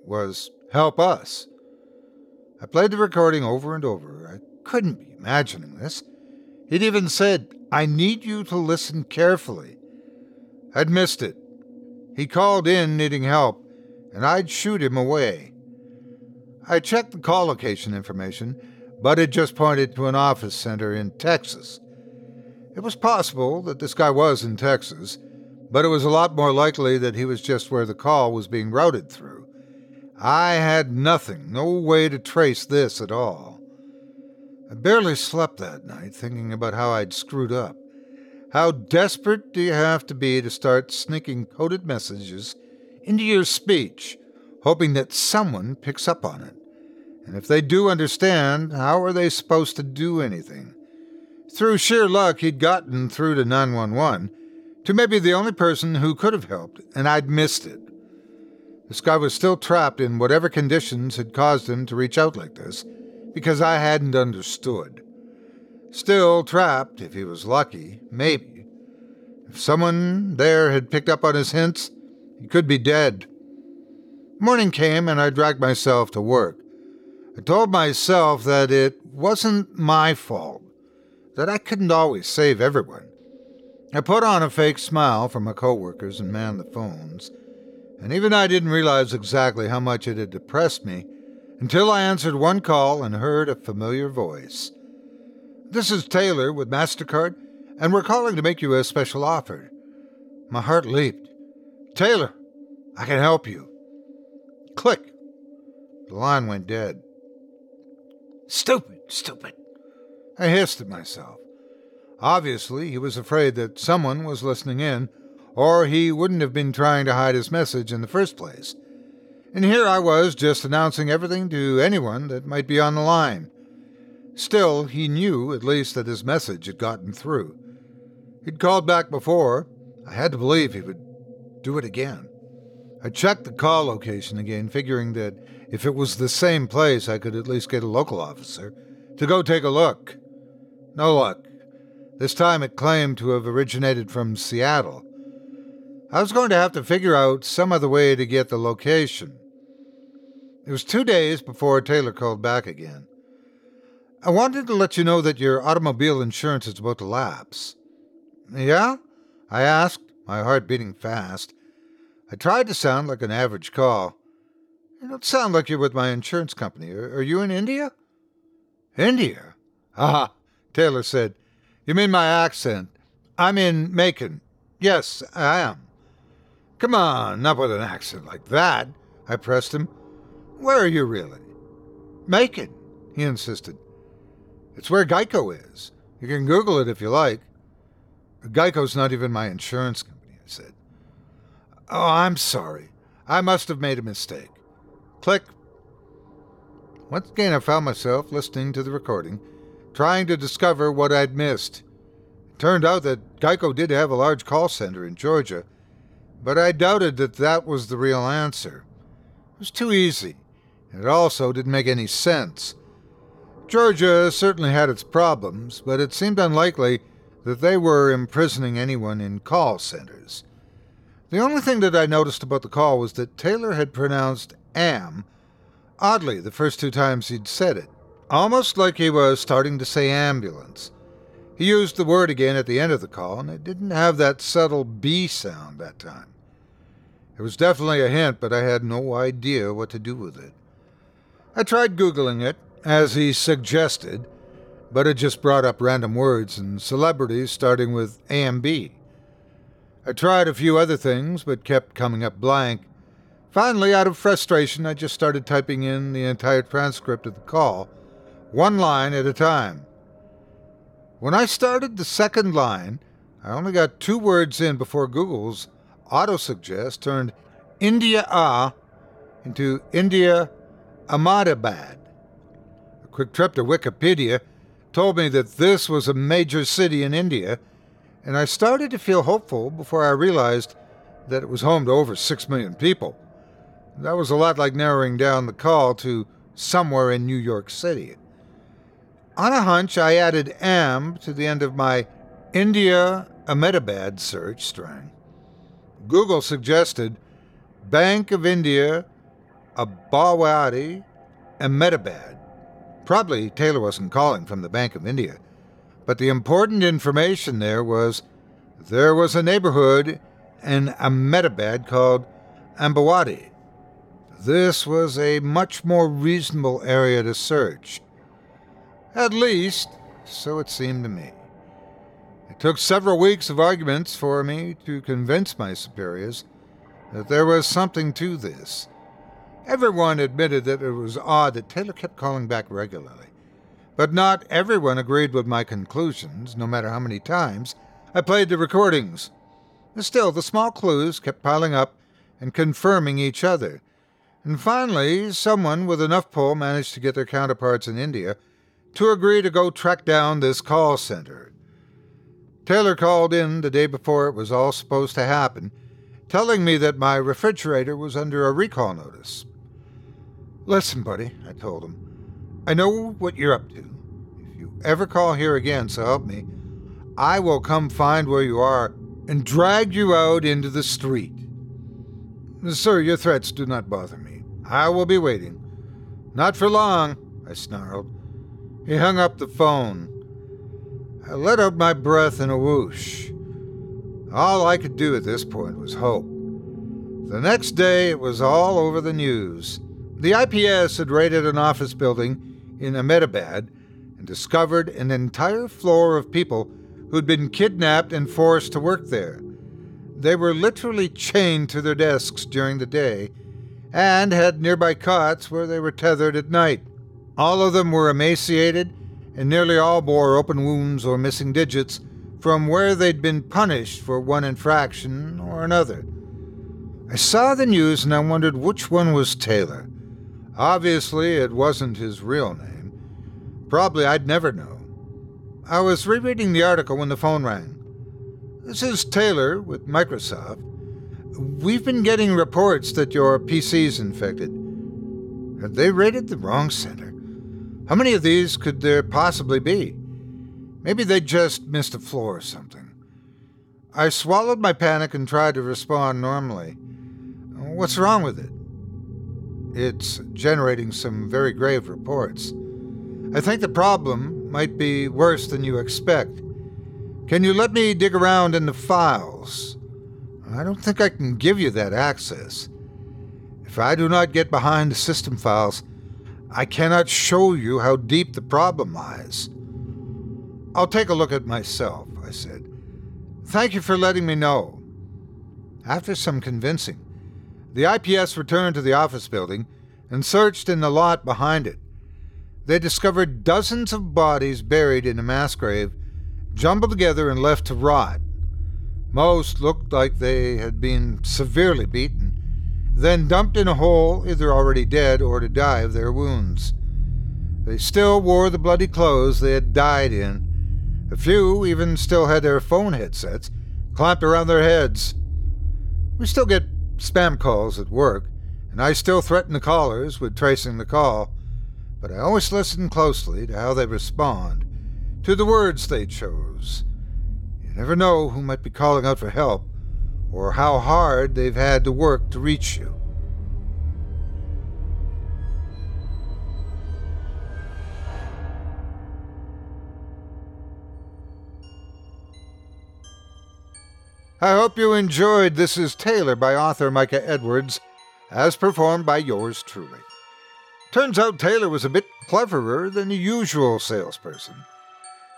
D: was help us. I played the recording over and over. I couldn't be imagining this. He'd even said, I need you to listen carefully. I'd missed it. He called in needing help, and I'd shoot him away. I checked the call location information, but it just pointed to an office center in Texas. It was possible that this guy was in Texas, but it was a lot more likely that he was just where the call was being routed through. I had nothing, no way to trace this at all. I barely slept that night thinking about how I'd screwed up. How desperate do you have to be to start sneaking coded messages into your speech, hoping that someone picks up on it? And if they do understand, how are they supposed to do anything? Through sheer luck, he'd gotten through to 911, to maybe the only person who could have helped, and I'd missed it. This guy was still trapped in whatever conditions had caused him to reach out like this, because I hadn't understood. Still trapped, if he was lucky, maybe. If someone there had picked up on his hints, he could be dead. Morning came, and I dragged myself to work. I told myself that it wasn't my fault that I couldn't always save everyone. I put on a fake smile for my coworkers and manned the phones, and even I didn't realize exactly how much it had depressed me until I answered one call and heard a familiar voice. This is Taylor with MasterCard, and we're calling to make you a special offer. My heart leaped. Taylor, I can help you. Click. The line went dead. Stupid, stupid. I hissed at myself. Obviously, he was afraid that someone was listening in, or he wouldn't have been trying to hide his message in the first place. And here I was just announcing everything to anyone that might be on the line. Still, he knew at least that his message had gotten through. He'd called back before. I had to believe he would do it again. I checked the call location again, figuring that if it was the same place, I could at least get a local officer to go take a look. No luck. This time it claimed to have originated from Seattle. I was going to have to figure out some other way to get the location. It was two days before Taylor called back again. I wanted to let you know that your automobile insurance is about to lapse. Yeah? I asked, my heart beating fast. I tried to sound like an average call. You don't sound like you're with my insurance company. Are, you in India? India? Ah, Taylor said. You mean my accent? I'm in Macon. Yes, I am. Come on, not with an accent like that. I pressed him. Where are you really? Macon, he insisted. It's where Geico is. You can Google it if you like. Geico's not even my insurance company, I said. Oh, I'm sorry. I must have made a mistake. Click. Once again, I found myself listening to the recording, trying to discover what I'd missed. It turned out that Geico did have a large call center in Georgia, but I doubted that that was the real answer. It was too easy, and it also didn't make any sense. Georgia certainly had its problems, but it seemed unlikely that they were imprisoning anyone in call centers. The only thing that I noticed about the call was that Taylor had pronounced am oddly the first two times he'd said it, almost like he was starting to say ambulance. He used the word again at the end of the call, and it didn't have that subtle B sound that time. It was definitely a hint, but I had no idea what to do with it. I tried Googling it, as he suggested, but it just brought up random words and celebrities starting with AMB. I tried a few other things, but kept coming up blank. Finally, out of frustration, I just started typing in the entire transcript of the call, one line at a time. When I started the second line, I only got two words in before Google's autosuggest turned India A into India Ahmedabad. A quick trip to Wikipedia told me that this was a major city in India and I started to feel hopeful before I realized that it was home to over 6 million people. That was a lot like narrowing down the call to somewhere in New York City. On a hunch, I added AM to the end of my India Ahmedabad search string. Google suggested Bank of India, Ambawadi, Ahmedabad. Probably Taylor wasn't calling from the Bank of India. But the important information there was there was a neighborhood in Ahmedabad called Ambawadi. This was a much more reasonable area to search. At least, so it seemed to me. It took several weeks of arguments for me to convince my superiors that there was something to this. Everyone admitted that it was odd that Taylor kept calling back regularly. But not everyone agreed with my conclusions, no matter how many times I played the recordings. Still, the small clues kept piling up and confirming each other. And finally, someone with enough pull managed to get their counterparts in India to agree to go track down this call center. Taylor called in the day before it was all supposed to happen, telling me that my refrigerator was under a recall notice. Listen, buddy, I told him. I know what you're up to. If you ever call here again, so help me, I will come find where you are and drag you out into the street. Sir, your threats do not bother me. I will be waiting. Not for long, I snarled. He hung up the phone. I let out my breath in a whoosh. All I could do at this point was hope. The next day, it was all over the news. The IPS had raided an office building in Ahmedabad and discovered an entire floor of people who'd been kidnapped and forced to work there. They were literally chained to their desks during the day and had nearby cots where they were tethered at night. All of them were emaciated, and nearly all bore open wounds or missing digits, from where they'd been punished for one infraction or another. I saw the news and I wondered which one was Taylor. Obviously, it wasn't his real name. Probably I'd never know. I was rereading the article when the phone rang. This is Taylor with Microsoft. We've been getting reports that your PC's infected. Have they raided the wrong center? How many of these could there possibly be? Maybe they just missed a floor or something. I swallowed my panic and tried to respond normally. What's wrong with it? It's generating some very grave reports. I think the problem might be worse than you expect. Can you let me dig around in the files? I don't think I can give you that access. If I do not get behind the system files, I cannot show you how deep the problem lies. I'll take a look at myself, I said. Thank you for letting me know. After some convincing, the IPS returned to the office building and searched in the lot behind it. They discovered dozens of bodies buried in a mass grave, jumbled together and left to rot. Most looked like they had been severely beaten, then dumped in a hole, either already dead or to die of their wounds. They still wore the bloody clothes they had died in. A few even still had their phone headsets clamped around their heads. We still get spam calls at work, and I still threaten the callers with tracing the call, but I always listen closely to how they respond, to the words they chose. Never know who might be calling out for help or how hard they've had to work to reach you. I hope you enjoyed This is Taylor by author Micah Edwards, as performed by yours truly. Turns out Taylor was a bit cleverer than the usual salesperson.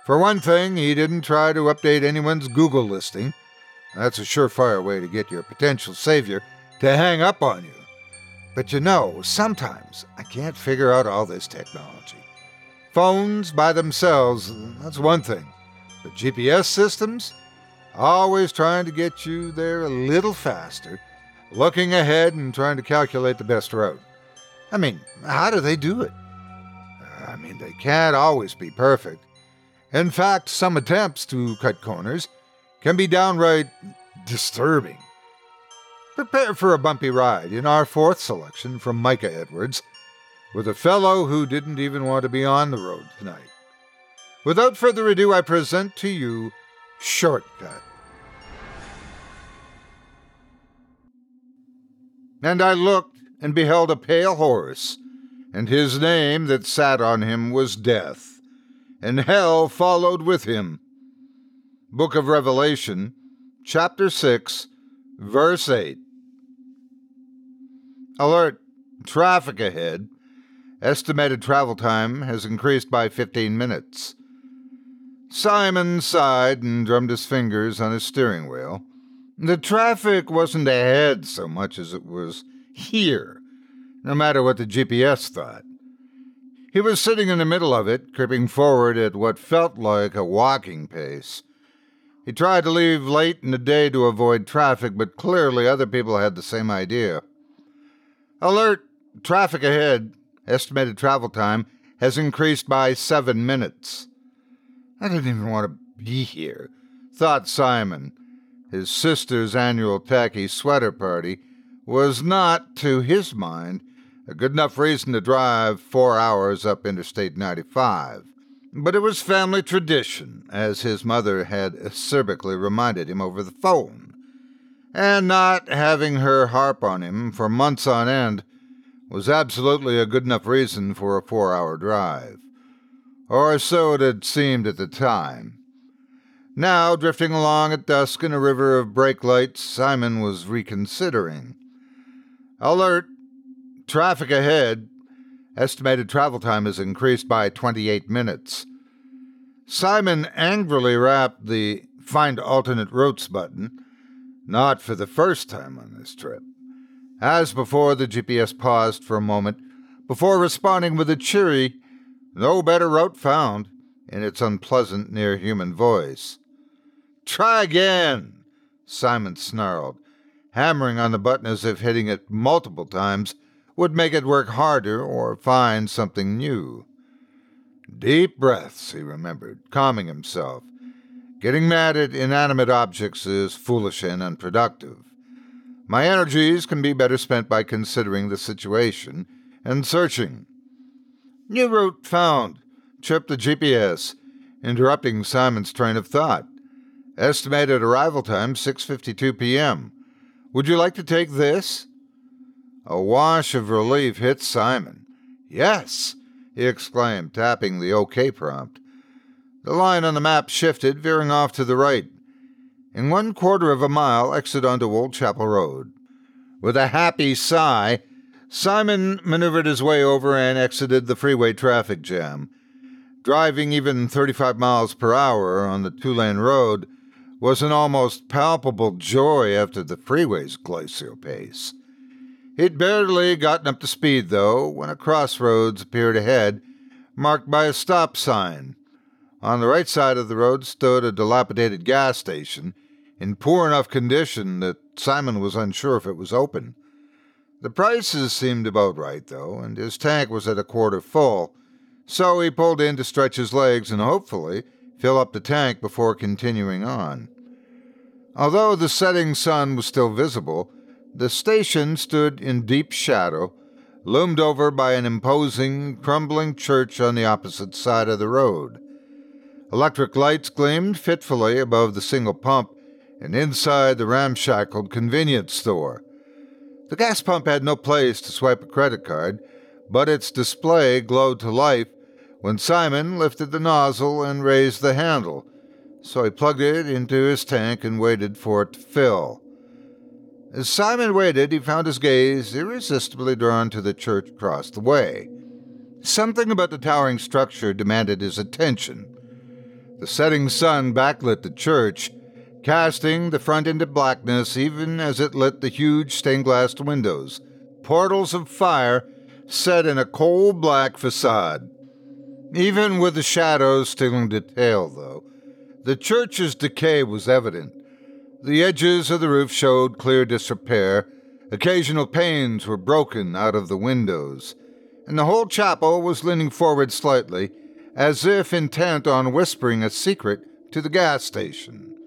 D: For one thing, he didn't try to update anyone's Google listing that's a surefire way to get your potential savior to hang up on you. But you know, sometimes I can't figure out all this technology. Phones by themselves, that's one thing. But GPS systems? Always trying to get you there a little faster, looking ahead and trying to calculate the best route. I mean, how do they do it? I mean, they can't always be perfect. In fact, some attempts to cut corners can be downright disturbing. Prepare for a bumpy ride in our fourth selection from Micah Edwards with a fellow who didn't even want to be on the road tonight. Without further ado, I present to you Shortcut. And I looked and beheld a pale horse, and his name that sat on him was Death, and hell followed with him. Book of Revelation, chapter 6, verse 8. Alert! Traffic ahead. Estimated travel time has increased by 15 minutes. Simon sighed and drummed his fingers on his steering wheel. The traffic wasn't ahead so much as it was here, no matter what the GPS thought. He was sitting in the middle of it, creeping forward at what felt like a walking pace. He tried to leave late in the day to avoid traffic, but clearly other people had the same idea. Alert! Traffic ahead. Estimated travel time has increased by seven minutes. I didn't even want to be here, thought Simon. His sister's annual tacky sweater party was not, to his mind, a good enough reason to drive four hours up Interstate 95. But it was family tradition, as his mother had acerbically reminded him over the phone. And not having her harp on him for months on end was absolutely a good enough reason for a four hour drive. Or so it had seemed at the time. Now, drifting along at dusk in a river of brake lights, Simon was reconsidering. Alert! Traffic ahead, Estimated travel time has increased by 28 minutes. Simon angrily rapped the Find Alternate Routes button, not for the first time on this trip. As before, the GPS paused for a moment before responding with a cheery, No better route found, in its unpleasant, near human voice. Try again, Simon snarled, hammering on the button as if hitting it multiple times would make it work harder or find something new. Deep breaths, he remembered, calming himself. Getting mad at inanimate objects is foolish and unproductive. My energies can be better spent by considering the situation and searching. New route found. Trip the GPS, interrupting Simon's train of thought. Estimated arrival time 6:52 p.m. Would you like to take this? A wash of relief hit Simon. Yes, he exclaimed, tapping the OK prompt. The line on the map shifted, veering off to the right. In one quarter of a mile, exit onto Old Chapel Road. With a happy sigh, Simon maneuvered his way over and exited the freeway traffic jam. Driving even 35 miles per hour on the two lane road was an almost palpable joy after the freeway's glacial pace. He'd barely gotten up to speed, though, when a crossroads appeared ahead, marked by a stop sign. On the right side of the road stood a dilapidated gas station, in poor enough condition that Simon was unsure if it was open. The prices seemed about right, though, and his tank was at a quarter full, so he pulled in to stretch his legs and hopefully fill up the tank before continuing on. Although the setting sun was still visible, the station stood in deep shadow, loomed over by an imposing, crumbling church on the opposite side of the road. Electric lights gleamed fitfully above the single pump and inside the ramshackled convenience store. The gas pump had no place to swipe a credit card, but its display glowed to life when Simon lifted the nozzle and raised the handle, so he plugged it into his tank and waited for it to fill. As Simon waited, he found his gaze irresistibly drawn to the church across the way. Something about the towering structure demanded his attention. The setting sun backlit the church, casting the front into blackness even as it lit the huge stained glass windows, portals of fire set in a coal black facade. Even with the shadows stealing detail, though, the church's decay was evident. The edges of the roof showed clear disrepair, occasional panes were broken out of the windows, and the whole chapel was leaning forward slightly, as if intent on whispering a secret to the gas station.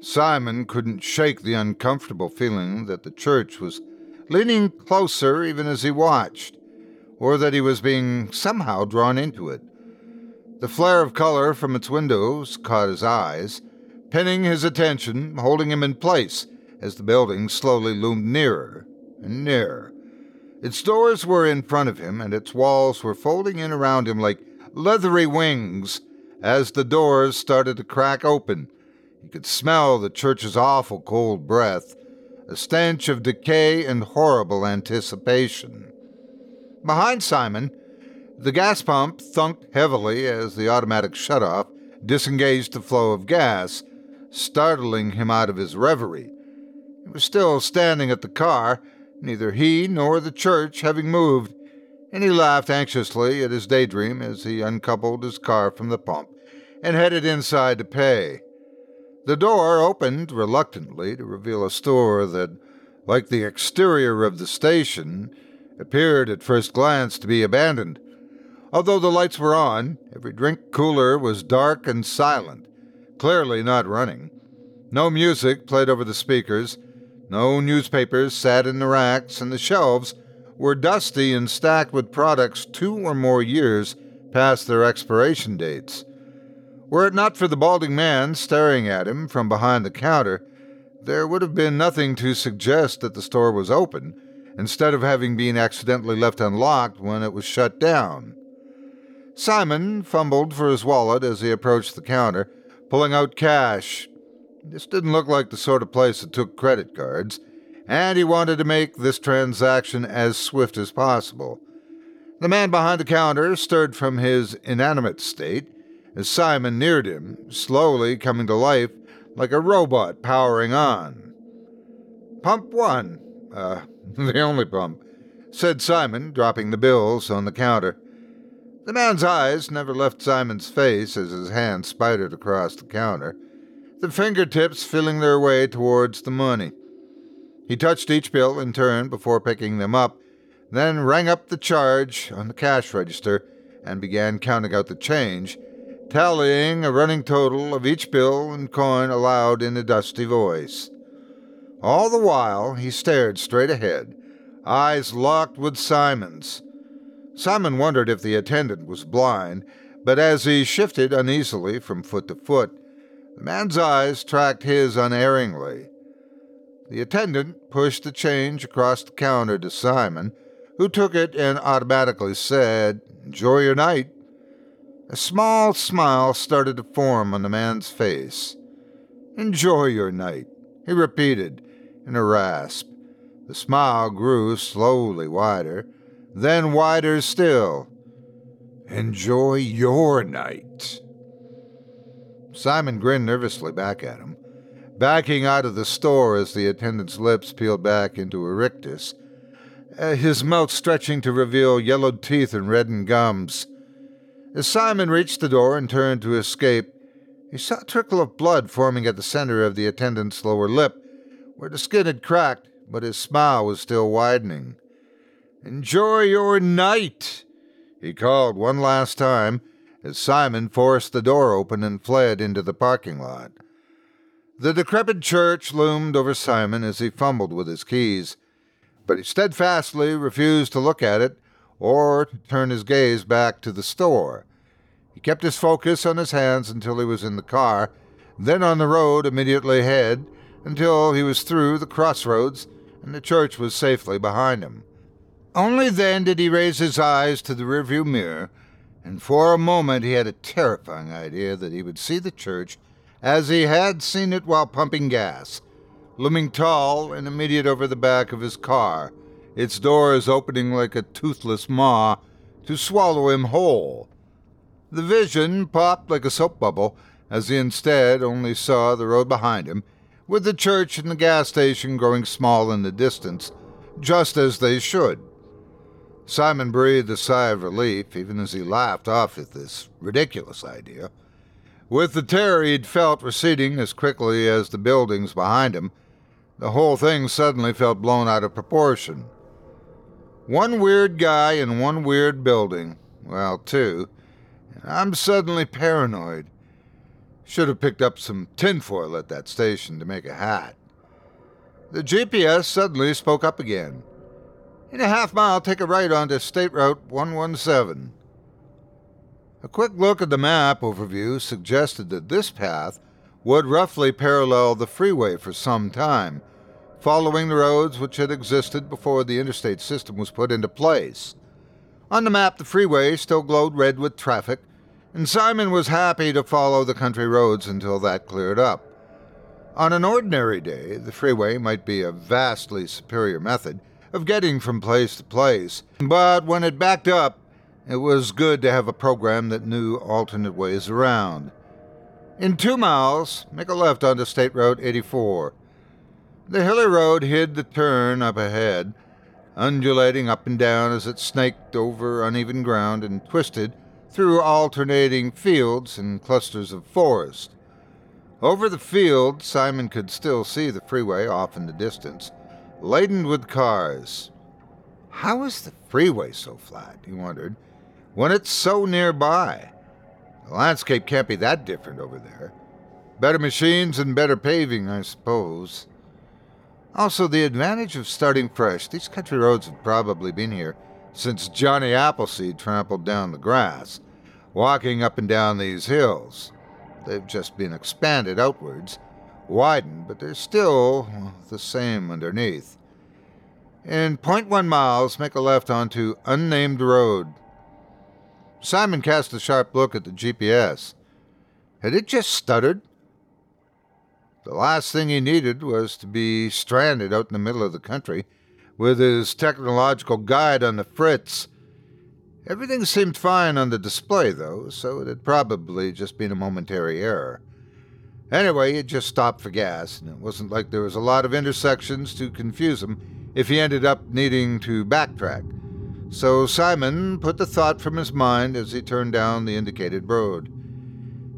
D: Simon couldn't shake the uncomfortable feeling that the church was leaning closer even as he watched, or that he was being somehow drawn into it. The flare of color from its windows caught his eyes, pinning his attention, holding him in place as the building slowly loomed nearer and nearer. Its doors were in front of him, and its walls were folding in around him like leathery wings as the doors started to crack open he could smell the church's awful cold breath, a stench of decay and horrible anticipation. Behind Simon, the gas pump thunked heavily as the automatic shutoff disengaged the flow of gas, startling him out of his reverie. He was still standing at the car, neither he nor the church having moved, and he laughed anxiously at his daydream as he uncoupled his car from the pump and headed inside to pay. The door opened reluctantly to reveal a store that, like the exterior of the station, appeared at first glance to be abandoned. Although the lights were on, every drink cooler was dark and silent, clearly not running. No music played over the speakers, no newspapers sat in the racks, and the shelves were dusty and stacked with products two or more years past their expiration dates. Were it not for the balding man staring at him from behind the counter, there would have been nothing to suggest that the store was open, instead of having been accidentally left unlocked when it was shut down. Simon fumbled for his wallet as he approached the counter, pulling out cash. This didn't look like the sort of place that took credit cards, and he wanted to make this transaction as swift as possible. The man behind the counter stirred from his inanimate state as Simon neared him, slowly coming to life like a robot powering on. Pump one, uh, the only pump, said Simon, dropping the bills on the counter. The man's eyes never left Simon's face as his hand spidered across the counter. the fingertips feeling their way towards the money. He touched each bill in turn before picking them up, then rang up the charge on the cash register and began counting out the change, tallying a running total of each bill and coin aloud in a dusty voice. All the while, he stared straight ahead, eyes locked with Simon's. Simon wondered if the attendant was blind, but as he shifted uneasily from foot to foot, the man's eyes tracked his unerringly. The attendant pushed the change across the counter to Simon, who took it and automatically said, Enjoy your night. A small smile started to form on the man's face. Enjoy your night, he repeated in a rasp. The smile grew slowly wider, then wider still. Enjoy your night. Simon grinned nervously back at him, backing out of the store as the attendant's lips peeled back into a rictus, uh, his mouth stretching to reveal yellowed teeth and reddened gums. As Simon reached the door and turned to escape, he saw a trickle of blood forming at the center of the attendant's lower lip, where the skin had cracked, but his smile was still widening. Enjoy your night, he called one last time as Simon forced the door open and fled into the parking lot. The decrepit church loomed over Simon as he fumbled with his keys, but he steadfastly refused to look at it or to turn his gaze back to the store. He kept his focus on his hands until he was in the car, then on the road immediately ahead until he was through the crossroads and the church was safely behind him. Only then did he raise his eyes to the rearview mirror, and for a moment he had a terrifying idea that he would see the church as he had seen it while pumping gas, looming tall and immediate over the back of his car, its doors opening like a toothless maw to swallow him whole. The vision popped like a soap bubble as he instead only saw the road behind him, with the church and the gas station growing small in the distance, just as they should. Simon breathed a sigh of relief, even as he laughed off at this ridiculous idea. With the terror he'd felt receding as quickly as the buildings behind him, the whole thing suddenly felt blown out of proportion. One weird guy in one weird building. Well, two. And I'm suddenly paranoid. Should have picked up some tinfoil at that station to make a hat. The GPS suddenly spoke up again. In a half mile, take a right onto State Route 117. A quick look at the map overview suggested that this path would roughly parallel the freeway for some time, following the roads which had existed before the interstate system was put into place. On the map, the freeway still glowed red with traffic, and Simon was happy to follow the country roads until that cleared up. On an ordinary day, the freeway might be a vastly superior method of getting from place to place, but when it backed up, it was good to have a program that knew alternate ways around. In two miles, make a left onto State Road 84. The hilly road hid the turn up ahead, undulating up and down as it snaked over uneven ground and twisted through alternating fields and clusters of forest. Over the field, Simon could still see the freeway off in the distance laden with cars. How is the freeway so flat, he wondered, when it's so nearby? The landscape can't be that different over there. Better machines and better paving, I suppose. Also, the advantage of starting fresh. These country roads have probably been here since Johnny Appleseed trampled down the grass, walking up and down these hills. They've just been expanded outwards, widened, but they're still the same underneath. In 0.1 miles, make a left onto Unnamed Road. Simon cast a sharp look at the GPS. Had it just stuttered? The last thing he needed was to be stranded out in the middle of the country with his technological guide on the fritz. Everything seemed fine on the display, though, so it had probably just been a momentary error. Anyway, he just stopped for gas, and it wasn't like there was a lot of intersections to confuse him if he ended up needing to backtrack. So Simon put the thought from his mind as he turned down the indicated road.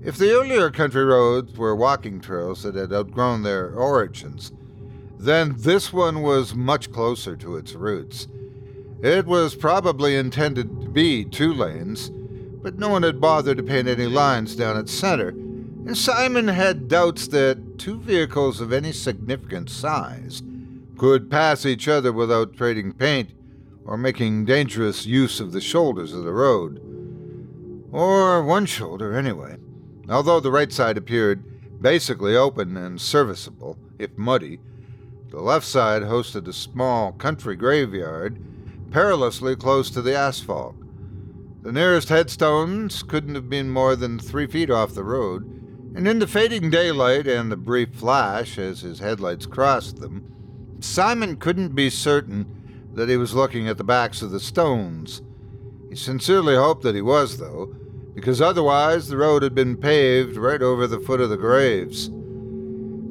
D: If the earlier country roads were walking trails that had outgrown their origins, then this one was much closer to its roots. It was probably intended to be two lanes, but no one had bothered to paint any lines down its center, and Simon had doubts that two vehicles of any significant size could pass each other without trading paint or making dangerous use of the shoulders of the road. Or one shoulder, anyway. Although the right side appeared basically open and serviceable, if muddy, the left side hosted a small country graveyard perilously close to the asphalt. The nearest headstones couldn't have been more than three feet off the road, and in the fading daylight and the brief flash as his headlights crossed them, Simon couldn't be certain that he was looking at the backs of the stones. He sincerely hoped that he was, though, because otherwise the road had been paved right over the foot of the graves.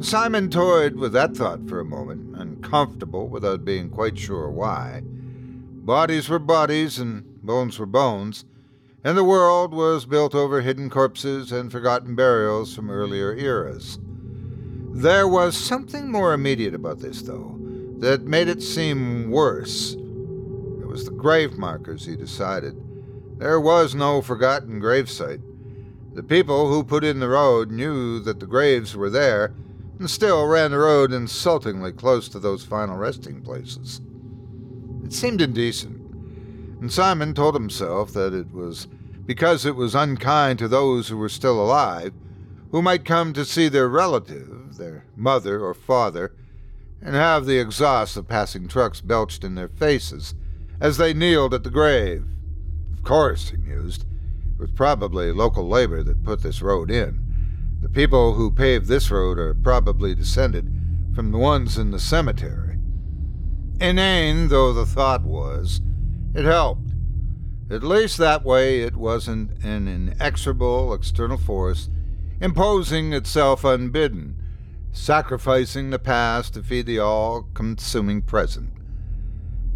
D: Simon toyed with that thought for a moment, uncomfortable without being quite sure why. Bodies were bodies and bones were bones, and the world was built over hidden corpses and forgotten burials from earlier eras. There was something more immediate about this, though, that made it seem worse. It was the grave markers, he decided. There was no forgotten gravesite. The people who put in the road knew that the graves were there and still ran the road insultingly close to those final resting places. It seemed indecent, and Simon told himself that it was because it was unkind to those who were still alive, who might come to see their relative, their mother or father, and have the exhaust of passing trucks belched in their faces as they kneeled at the grave. Of course, he mused, it was probably local labor that put this road in. The people who paved this road are probably descended from the ones in the cemetery. Inane though the thought was, it helped. At least that way it wasn't an inexorable external force imposing itself unbidden, sacrificing the past to feed the all consuming present.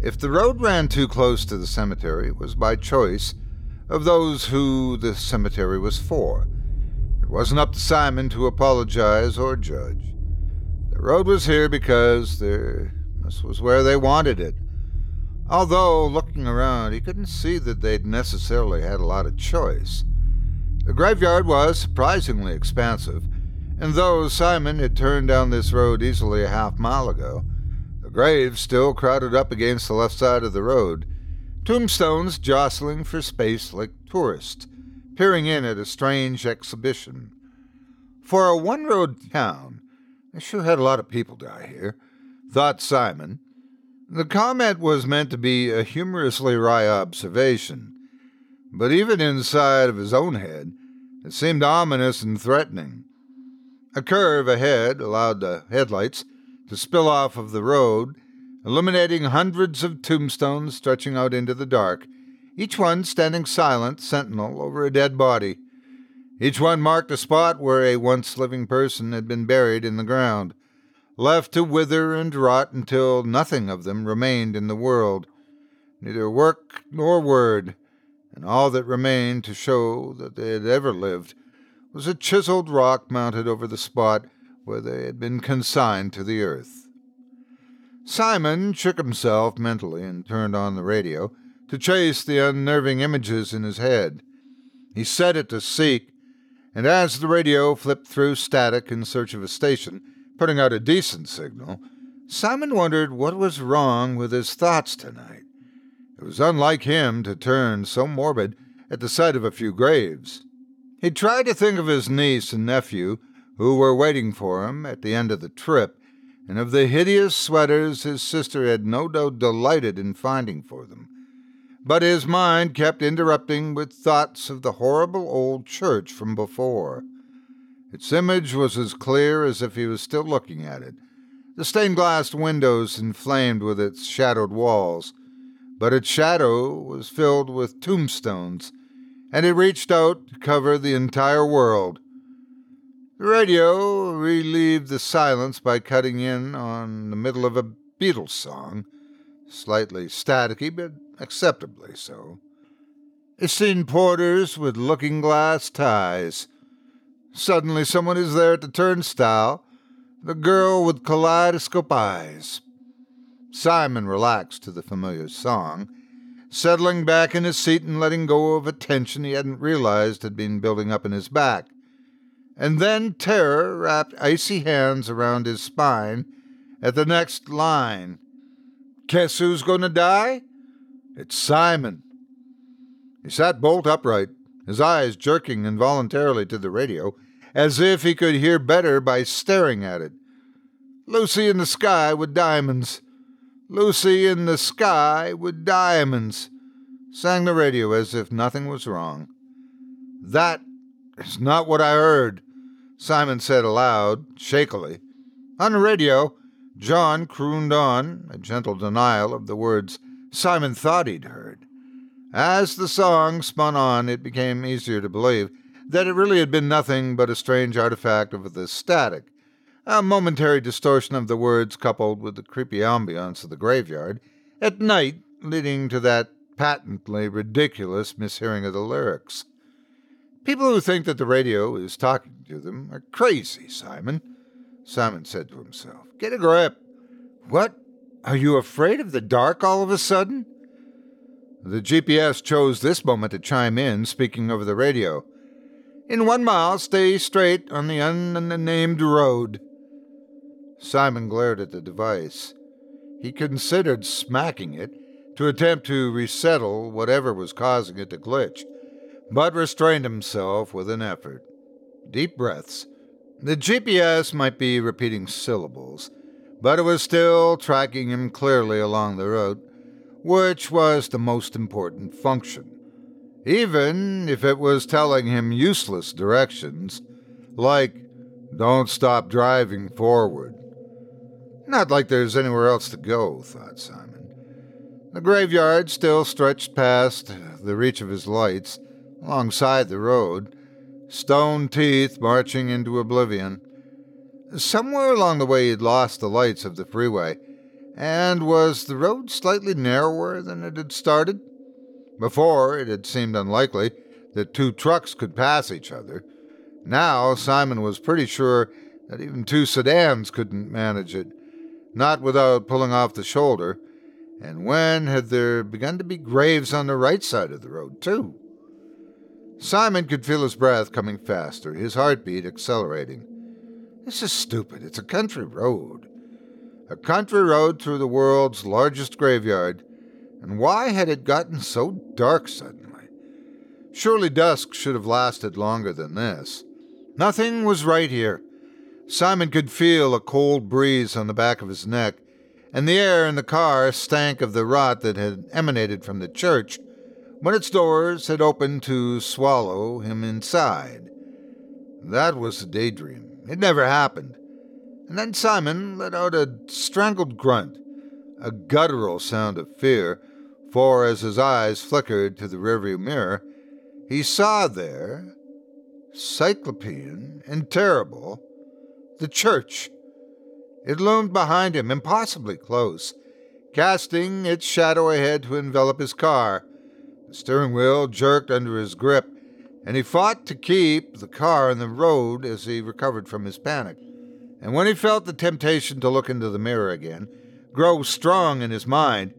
D: If the road ran too close to the cemetery, it was by choice of those who the cemetery was for. It wasn't up to Simon to apologize or judge. The road was here because there, this was where they wanted it. Although, looking around, he couldn't see that they'd necessarily had a lot of choice. The graveyard was surprisingly expansive, and though Simon had turned down this road easily a half mile ago, the graves still crowded up against the left side of the road, tombstones jostling for space like tourists, peering in at a strange exhibition. For a one road town, they sure had a lot of people die here, thought Simon the comment was meant to be a humorously wry observation, but even inside of his own head, it seemed ominous and threatening. A curve ahead allowed the headlights to spill off of the road, illuminating hundreds of tombstones stretching out into the dark, each one standing silent sentinel over a dead body. Each one marked a spot where a once living person had been buried in the ground left to wither and rot until nothing of them remained in the world, neither work nor word, and all that remained to show that they had ever lived was a chiseled rock mounted over the spot where they had been consigned to the earth. Simon shook himself mentally and turned on the radio to chase the unnerving images in his head. He set it to seek, and as the radio flipped through static in search of a station, putting out a decent signal, Simon wondered what was wrong with his thoughts tonight. It was unlike him to turn so morbid at the sight of a few graves. He tried to think of his niece and nephew, who were waiting for him at the end of the trip, and of the hideous sweaters his sister had no doubt delighted in finding for them. But his mind kept interrupting with thoughts of the horrible old church from before. Its image was as clear as if he was still looking at it, the stained glass windows inflamed with its shadowed walls, but its shadow was filled with tombstones, and it reached out to cover the entire world. The radio relieved the silence by cutting in on the middle of a Beatles song, slightly staticky, but acceptably so. It's seen porters with looking glass ties Suddenly, someone is there at the turnstile, the girl with kaleidoscope eyes. Simon relaxed to the familiar song, settling back in his seat and letting go of a tension he hadn't realized had been building up in his back. And then terror wrapped icy hands around his spine at the next line. Guess who's going to die? It's Simon. He sat bolt upright, his eyes jerking involuntarily to the radio, as if he could hear better by staring at it. Lucy in the sky with diamonds. Lucy in the sky with diamonds, sang the radio as if nothing was wrong. That is not what I heard, Simon said aloud, shakily. On the radio, John crooned on, a gentle denial of the words Simon thought he'd heard. As the song spun on, it became easier to believe that it really had been nothing but a strange artifact of the static a momentary distortion of the words coupled with the creepy ambiance of the graveyard, at night leading to that patently ridiculous mishearing of the lyrics. People who think that the radio is talking to them are crazy, Simon, Simon said to himself. Get a grip. What? Are you afraid of the dark all of a sudden? The GPS chose this moment to chime in, speaking over the radio. In one mile, stay straight on the unnamed road. Simon glared at the device. He considered smacking it to attempt to resettle whatever was causing it to glitch, but restrained himself with an effort. Deep breaths. The GPS might be repeating syllables, but it was still tracking him clearly along the route, which was the most important function. Even if it was telling him useless directions, like, don't stop driving forward. Not like there's anywhere else to go, thought Simon. The graveyard still stretched past the reach of his lights, alongside the road, stone teeth marching into oblivion. Somewhere along the way he'd lost the lights of the freeway, and was the road slightly narrower than it had started? Before, it had seemed unlikely that two trucks could pass each other. Now, Simon was pretty sure that even two sedans couldn't manage it not without pulling off the shoulder. And when had there begun to be graves on the right side of the road, too? Simon could feel his breath coming faster, his heartbeat accelerating. This is stupid. It's a country road. A country road through the world's largest graveyard. And why had it gotten so dark suddenly? Surely dusk should have lasted longer than this. Nothing was right here. Simon could feel a cold breeze on the back of his neck, and the air in the car stank of the rot that had emanated from the church when its doors had opened to swallow him inside. That was a daydream. It never happened. And then Simon let out a strangled grunt, a guttural sound of fear, for as his eyes flickered to the rearview mirror, he saw there, cyclopean and terrible, the church. It loomed behind him, impossibly close, casting its shadow ahead to envelop his car. The steering wheel jerked under his grip, and he fought to keep the car on the road as he recovered from his panic. And when he felt the temptation to look into the mirror again grow strong in his mind,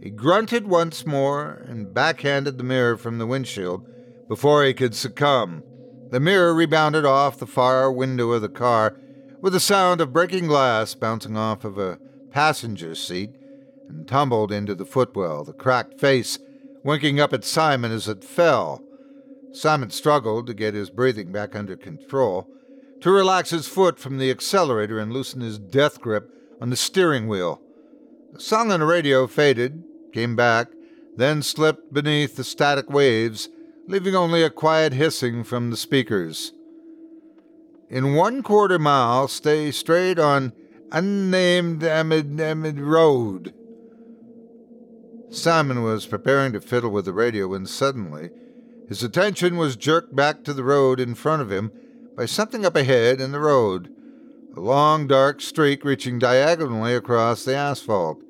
D: he grunted once more and backhanded the mirror from the windshield before he could succumb. The mirror rebounded off the far window of the car with the sound of breaking glass bouncing off of a passenger seat and tumbled into the footwell, the cracked face winking up at Simon as it fell. Simon struggled to get his breathing back under control, to relax his foot from the accelerator and loosen his death grip on the steering wheel. The song on the radio faded, came back, then slipped beneath the static waves, leaving only a quiet hissing from the speakers. In one quarter mile, stay straight on unnamed Amid, Amid Road. Simon was preparing to fiddle with the radio when suddenly his attention was jerked back to the road in front of him by something up ahead in the road, a long dark streak reaching diagonally across the asphalt.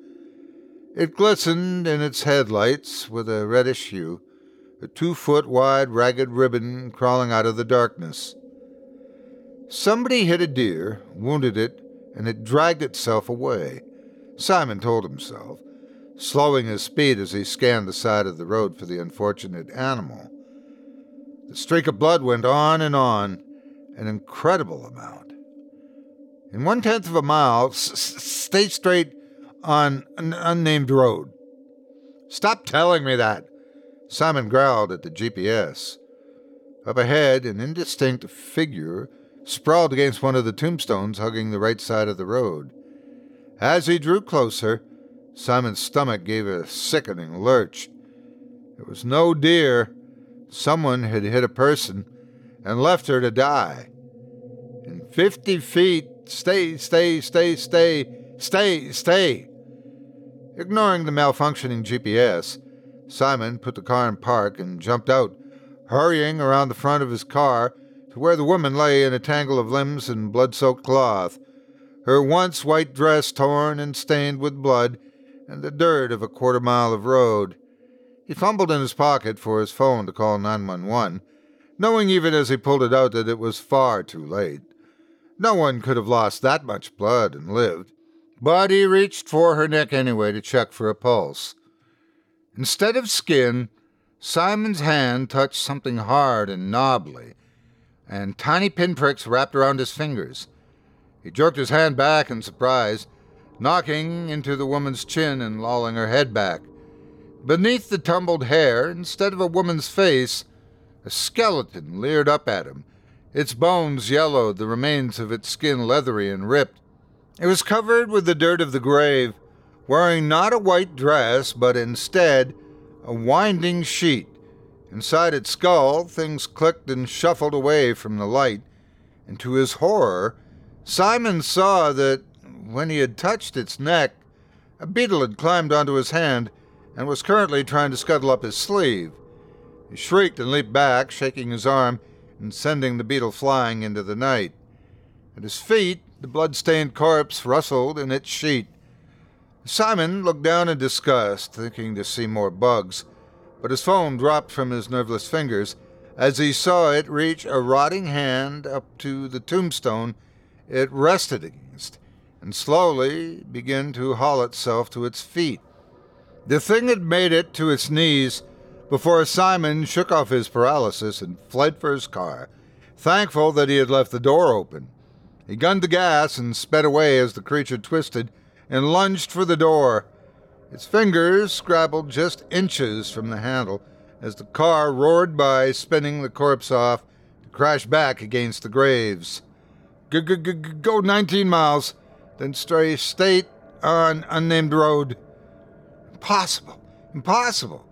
D: It glistened in its headlights with a reddish hue, a two foot wide ragged ribbon crawling out of the darkness. Somebody hit a deer, wounded it, and it dragged itself away. Simon told himself, slowing his speed as he scanned the side of the road for the unfortunate animal. The streak of blood went on and on, an incredible amount. In one tenth of a mile, s- stay straight on an unnamed road. Stop telling me that, Simon growled at the GPS. Up ahead, an indistinct figure sprawled against one of the tombstones hugging the right side of the road. As he drew closer, Simon's stomach gave a sickening lurch. It was no deer. Someone had hit a person and left her to die. In fifty feet, stay, stay, stay, stay, stay, stay. Ignoring the malfunctioning GPS, Simon put the car in park and jumped out, hurrying around the front of his car to where the woman lay in a tangle of limbs and blood soaked cloth, her once white dress torn and stained with blood and the dirt of a quarter mile of road. He fumbled in his pocket for his phone to call 911, knowing even as he pulled it out that it was far too late. No one could have lost that much blood and lived, but he reached for her neck anyway to check for a pulse. Instead of skin, Simon's hand touched something hard and knobbly, and tiny pinpricks wrapped around his fingers. He jerked his hand back in surprise, knocking into the woman's chin and lolling her head back. Beneath the tumbled hair, instead of a woman's face, a skeleton leered up at him, its bones yellowed, the remains of its skin leathery and ripped. It was covered with the dirt of the grave, wearing not a white dress, but instead a winding sheet. Inside its skull, things clicked and shuffled away from the light, and to his horror, Simon saw that when he had touched its neck, a beetle had climbed onto his hand and was currently trying to scuttle up his sleeve. He shrieked and leaped back, shaking his arm and sending the beetle flying into the night. At his feet, the blood-stained corpse rustled in its sheet. Simon looked down in disgust, thinking to see more bugs, but his phone dropped from his nerveless fingers as he saw it reach a rotting hand up to the tombstone it rested against and slowly begin to haul itself to its feet. The thing had made it to its knees before Simon shook off his paralysis and fled for his car, thankful that he had left the door open. He gunned the gas and sped away as the creature twisted and lunged for the door. Its fingers scrabbled just inches from the handle as the car roared by, spinning the corpse off to crash back against the graves. Go 19 miles, then stray straight on unnamed road. Impossible! Impossible!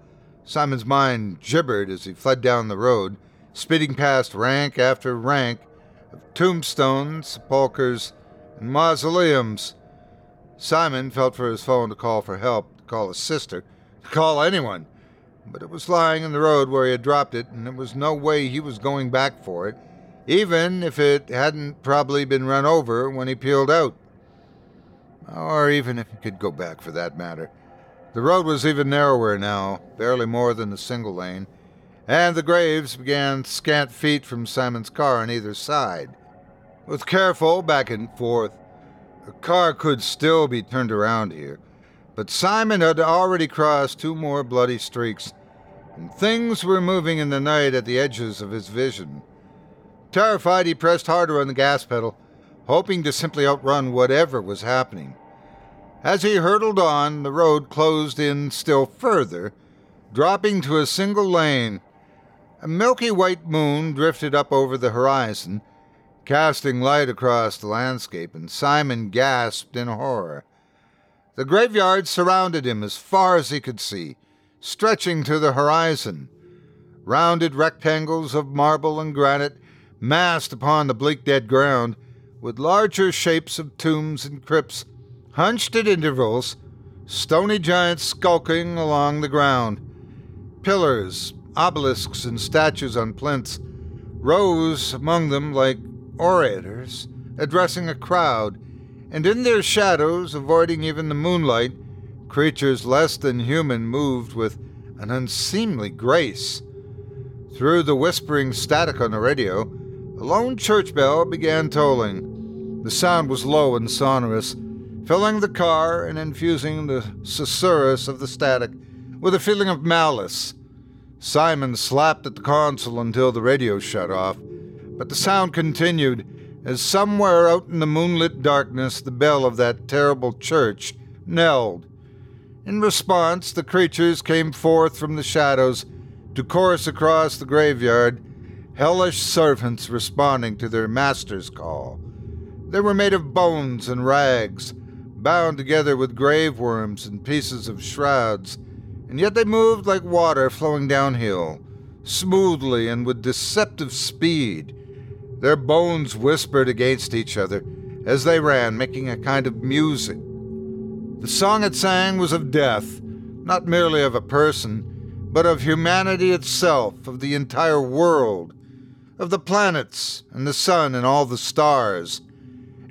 D: Simon's mind gibbered as he fled down the road, speeding past rank after rank of tombstones, sepulchres, and mausoleums. Simon felt for his phone to call for help, to call his sister, to call anyone, but it was lying in the road where he had dropped it, and there was no way he was going back for it, even if it hadn't probably been run over when he peeled out. Or even if he could go back for that matter. The road was even narrower now, barely more than a single lane, and the graves began scant feet from Simon's car on either side. With careful back and forth, the car could still be turned around here, but Simon had already crossed two more bloody streaks, and things were moving in the night at the edges of his vision. Terrified, he pressed harder on the gas pedal, hoping to simply outrun whatever was happening. As he hurtled on, the road closed in still further, dropping to a single lane. A milky white moon drifted up over the horizon, casting light across the landscape, and Simon gasped in horror. The graveyard surrounded him as far as he could see, stretching to the horizon. Rounded rectangles of marble and granite massed upon the bleak dead ground, with larger shapes of tombs and crypts hunched at intervals, stony giants skulking along the ground. Pillars, obelisks, and statues on plinths rose among them like orators addressing a crowd, and in their shadows, avoiding even the moonlight, creatures less than human moved with an unseemly grace. Through the whispering static on the radio, a lone church bell began tolling. The sound was low and sonorous, filling the car and infusing the susurrus of the static with a feeling of malice. Simon slapped at the console until the radio shut off, but the sound continued as somewhere out in the moonlit darkness the bell of that terrible church knelled. In response, the creatures came forth from the shadows to course across the graveyard, hellish servants responding to their master's call. They were made of bones and rags, bound together with grave worms and pieces of shrouds, and yet they moved like water flowing downhill, smoothly and with deceptive speed. Their bones whispered against each other as they ran, making a kind of music. The song it sang was of death, not merely of a person, but of humanity itself, of the entire world, of the planets and the sun and all the stars.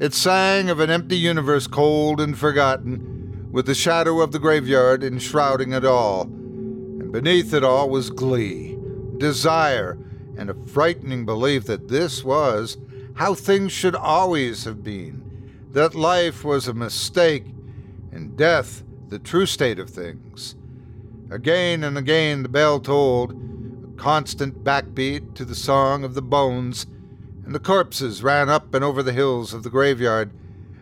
D: It sang of an empty universe cold and forgotten, with the shadow of the graveyard enshrouding it all. And beneath it all was glee, desire, and a frightening belief that this was how things should always have been, that life was a mistake, and death the true state of things. Again and again the bell tolled, a constant backbeat to the song of the bones, and the corpses ran up and over the hills of the graveyard,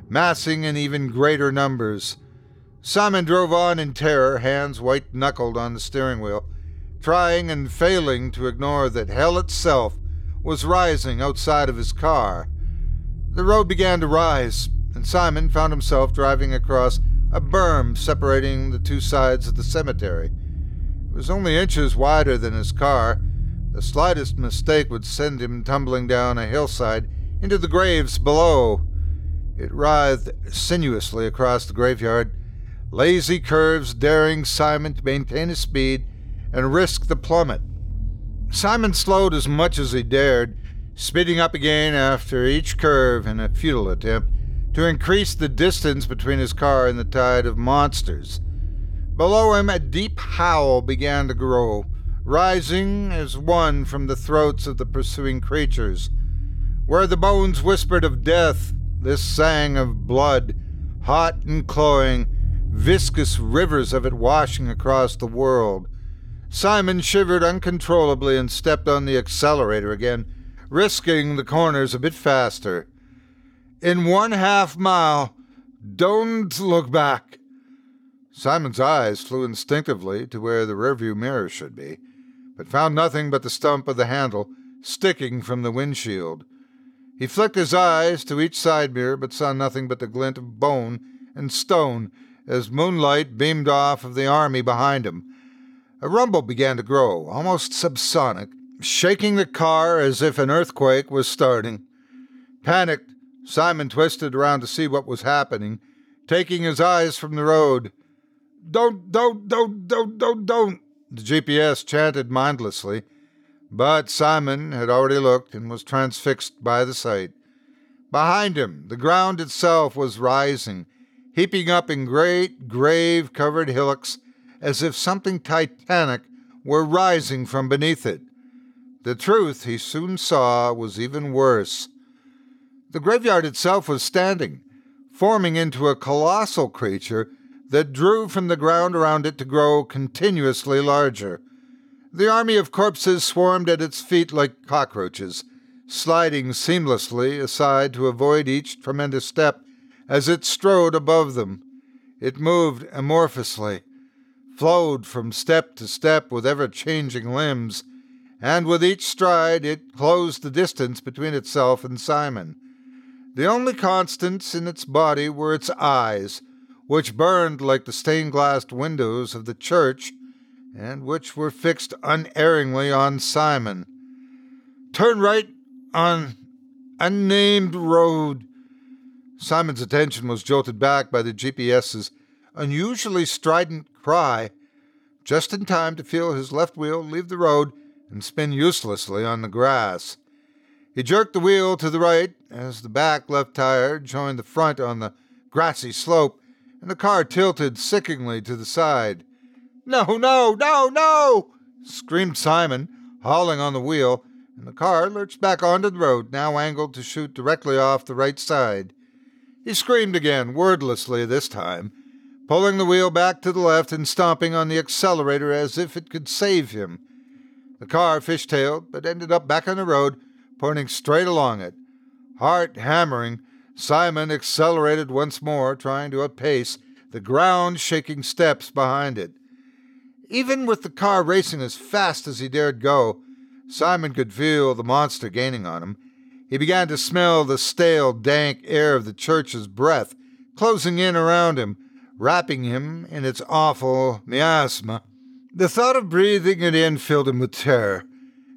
D: massing in even greater numbers. Simon drove on in terror, hands white knuckled on the steering wheel, trying and failing to ignore that hell itself was rising outside of his car. The road began to rise, and Simon found himself driving across a berm separating the two sides of the cemetery. It was only inches wider than his car. The slightest mistake would send him tumbling down a hillside into the graves below. It writhed sinuously across the graveyard, lazy curves daring Simon to maintain his speed and risk the plummet. Simon slowed as much as he dared, speeding up again after each curve in a futile attempt to increase the distance between his car and the tide of monsters. Below him, a deep howl began to grow, rising as one from the throats of the pursuing creatures. Where the bones whispered of death, this sang of blood, hot and cloying, viscous rivers of it washing across the world. Simon shivered uncontrollably and stepped on the accelerator again, risking the corners a bit faster. In one half mile, don't look back. Simon's eyes flew instinctively to where the rearview mirror should be, but found nothing but the stump of the handle sticking from the windshield. He flicked his eyes to each side mirror, but saw nothing but the glint of bone and stone as moonlight beamed off of the army behind him. A rumble began to grow, almost subsonic, shaking the car as if an earthquake was starting. Panicked, Simon twisted around to see what was happening, taking his eyes from the road. Don't, don't, don't, don't, don't, don't, the GPS chanted mindlessly, but Simon had already looked and was transfixed by the sight. Behind him, the ground itself was rising, heaping up in great, grave covered hillocks as if something titanic were rising from beneath it. The truth, he soon saw, was even worse. The graveyard itself was standing, forming into a colossal creature that drew from the ground around it to grow continuously larger. The army of corpses swarmed at its feet like cockroaches, sliding seamlessly aside to avoid each tremendous step as it strode above them. It moved amorphously, flowed from step to step with ever changing limbs, and with each stride it closed the distance between itself and Simon. The only constants in its body were its eyes, which burned like the stained glass windows of the church, and which were fixed unerringly on Simon. Turn right on unnamed road. Simon's attention was jolted back by the GPS's unusually strident cry, just in time to feel his left wheel leave the road and spin uselessly on the grass. He jerked the wheel to the right as the back left tire joined the front on the grassy slope, and the car tilted sickeningly to the side. No, no, no, no! screamed Simon, hauling on the wheel and the car lurched back onto the road, now angled to shoot directly off the right side. He screamed again, wordlessly this time, pulling the wheel back to the left and stomping on the accelerator as if it could save him. The car fishtailed, but ended up back on the road, pointing straight along it. Heart hammering, Simon accelerated once more, trying to outpace the ground shaking steps behind it. Even with the car racing as fast as he dared go, Simon could feel the monster gaining on him. He began to smell the stale, dank air of the church's breath closing in around him, wrapping him in its awful miasma. The thought of breathing it in filled him with terror,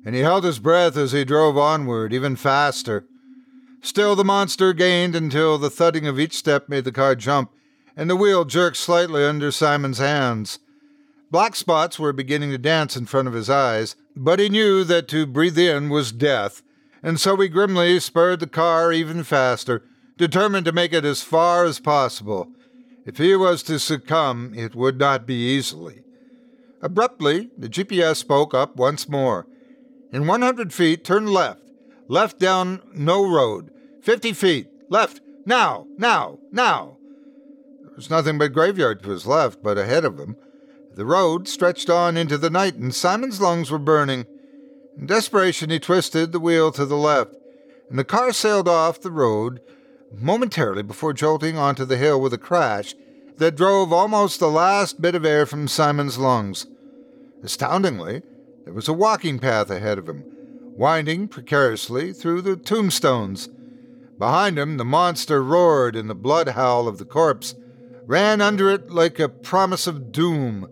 D: and he held his breath as he drove onward, even faster. Still, the monster gained until the thudding of each step made the car jump, and the wheel jerked slightly under Simon's hands. Black spots were beginning to dance in front of his eyes, but he knew that to breathe in was death, and so he grimly spurred the car even faster, determined to make it as far as possible. If he was to succumb, it would not be easily. Abruptly, the GPS spoke up once more. In 100 feet, turn left. Left down no road. 50 feet. Left. Now, now, now. There was nothing but graveyard to his left, but ahead of him, the road stretched on into the night, and Simon's lungs were burning. In desperation, he twisted the wheel to the left, and the car sailed off the road momentarily before jolting onto the hill with a crash that drove almost the last bit of air from Simon's lungs. Astoundingly, there was a walking path ahead of him, winding precariously through the tombstones. Behind him, the monster roared, and the blood howl of the corpse ran under it like a promise of doom.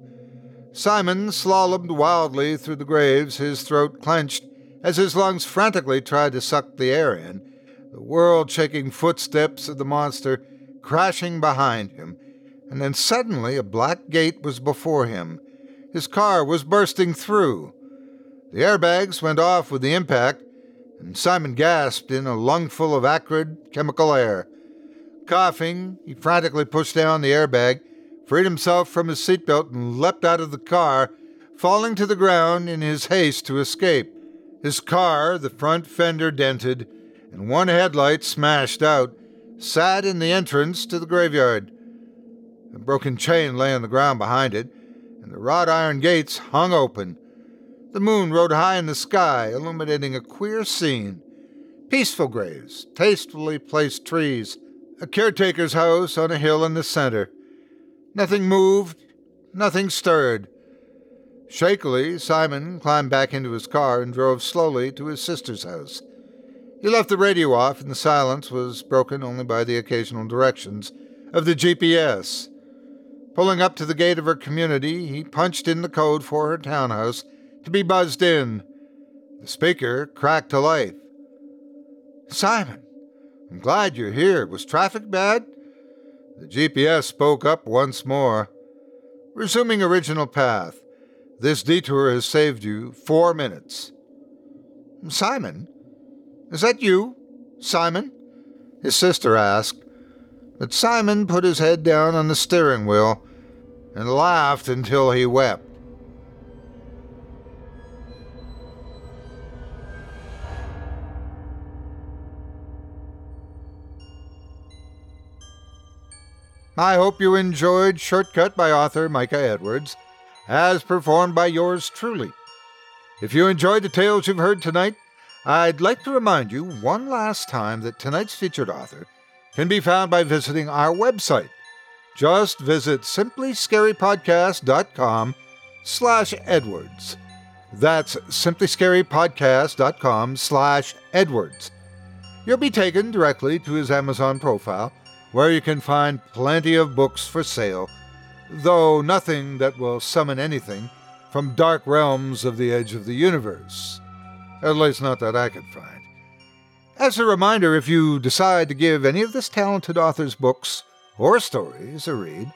D: Simon slalomed wildly through the graves, his throat clenched as his lungs frantically tried to suck the air in, the world shaking footsteps of the monster crashing behind him. And then suddenly a black gate was before him. His car was bursting through. The airbags went off with the impact, and Simon gasped in a lungful of acrid chemical air. Coughing, he frantically pushed down the airbag freed himself from his seatbelt, and leapt out of the car, falling to the ground in his haste to escape. His car, the front fender dented, and one headlight smashed out, sat in the entrance to the graveyard. A broken chain lay on the ground behind it, and the wrought iron gates hung open. The moon rode high in the sky, illuminating a queer scene. Peaceful graves, tastefully placed trees, a caretaker's house on a hill in the center, Nothing moved, nothing stirred. Shakily, Simon climbed back into his car and drove slowly to his sister's house. He left the radio off, and the silence was broken only by the occasional directions of the GPS. Pulling up to the gate of her community, he punched in the code for her townhouse to be buzzed in. The speaker cracked to life. Simon, I'm glad you're here. Was traffic bad? The GPS spoke up once more. Resuming original path. This detour has saved you four minutes. Simon? Is that you? Simon? His sister asked. But Simon put his head down on the steering wheel and laughed until he wept. I hope you enjoyed Shortcut by author Micah Edwards, as performed by yours truly. If you enjoyed the tales you've heard tonight, I'd like to remind you one last time that tonight's featured author can be found by visiting our website. Just visit simplyscarypodcast.com slash Edwards. That's simplyscarypodcast.com slash Edwards. You'll be taken directly to his Amazon profile where you can find plenty of books for sale, though nothing that will summon anything from dark realms of the edge of the universe. At least, not that I could find. As a reminder, if you decide to give any of this talented author's books or stories a read,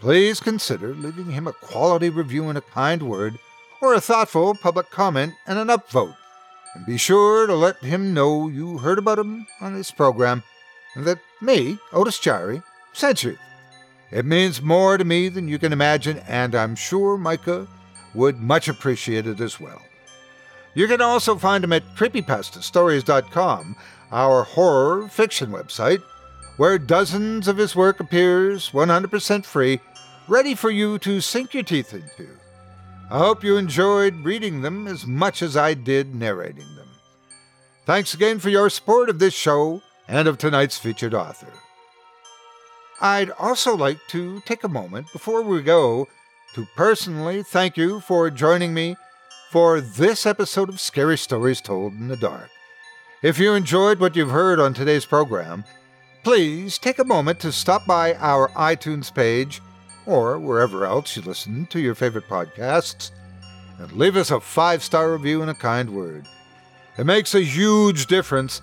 D: please consider leaving him a quality review and a kind word, or a thoughtful public comment and an upvote. And be sure to let him know you heard about him on this program that me, Otis Jiry, sent you. It means more to me than you can imagine, and I'm sure Micah would much appreciate it as well. You can also find him at creepypastastories.com, our horror fiction website, where dozens of his work appears 100% free, ready for you to sink your teeth into. I hope you enjoyed reading them as much as I did narrating them. Thanks again for your support of this show and of tonight's featured author. I'd also like to take a moment before we go to personally thank you for joining me for this episode of Scary Stories Told in the Dark. If you enjoyed what you've heard on today's program, please take a moment to stop by our iTunes page or wherever else you listen to your favorite podcasts and leave us a five star review and a kind word. It makes a huge difference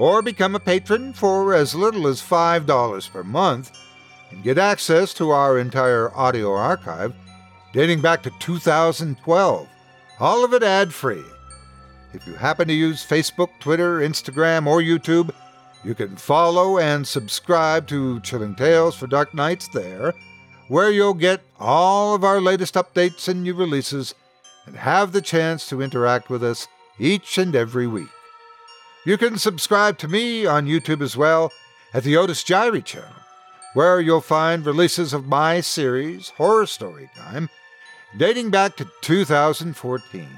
D: Or become a patron for as little as $5 per month and get access to our entire audio archive dating back to 2012, all of it ad free. If you happen to use Facebook, Twitter, Instagram, or YouTube, you can follow and subscribe to Chilling Tales for Dark Nights there, where you'll get all of our latest updates and new releases and have the chance to interact with us each and every week. You can subscribe to me on YouTube as well at the Otis Jiry channel, where you'll find releases of my series, Horror Story Time, dating back to 2014.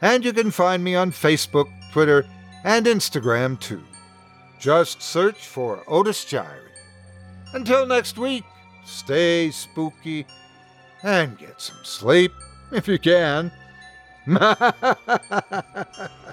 D: And you can find me on Facebook, Twitter, and Instagram too. Just search for Otis Jiry. Until next week, stay spooky and get some sleep if you can.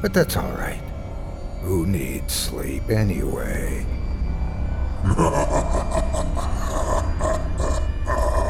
D: But that's all right. Who needs sleep anyway?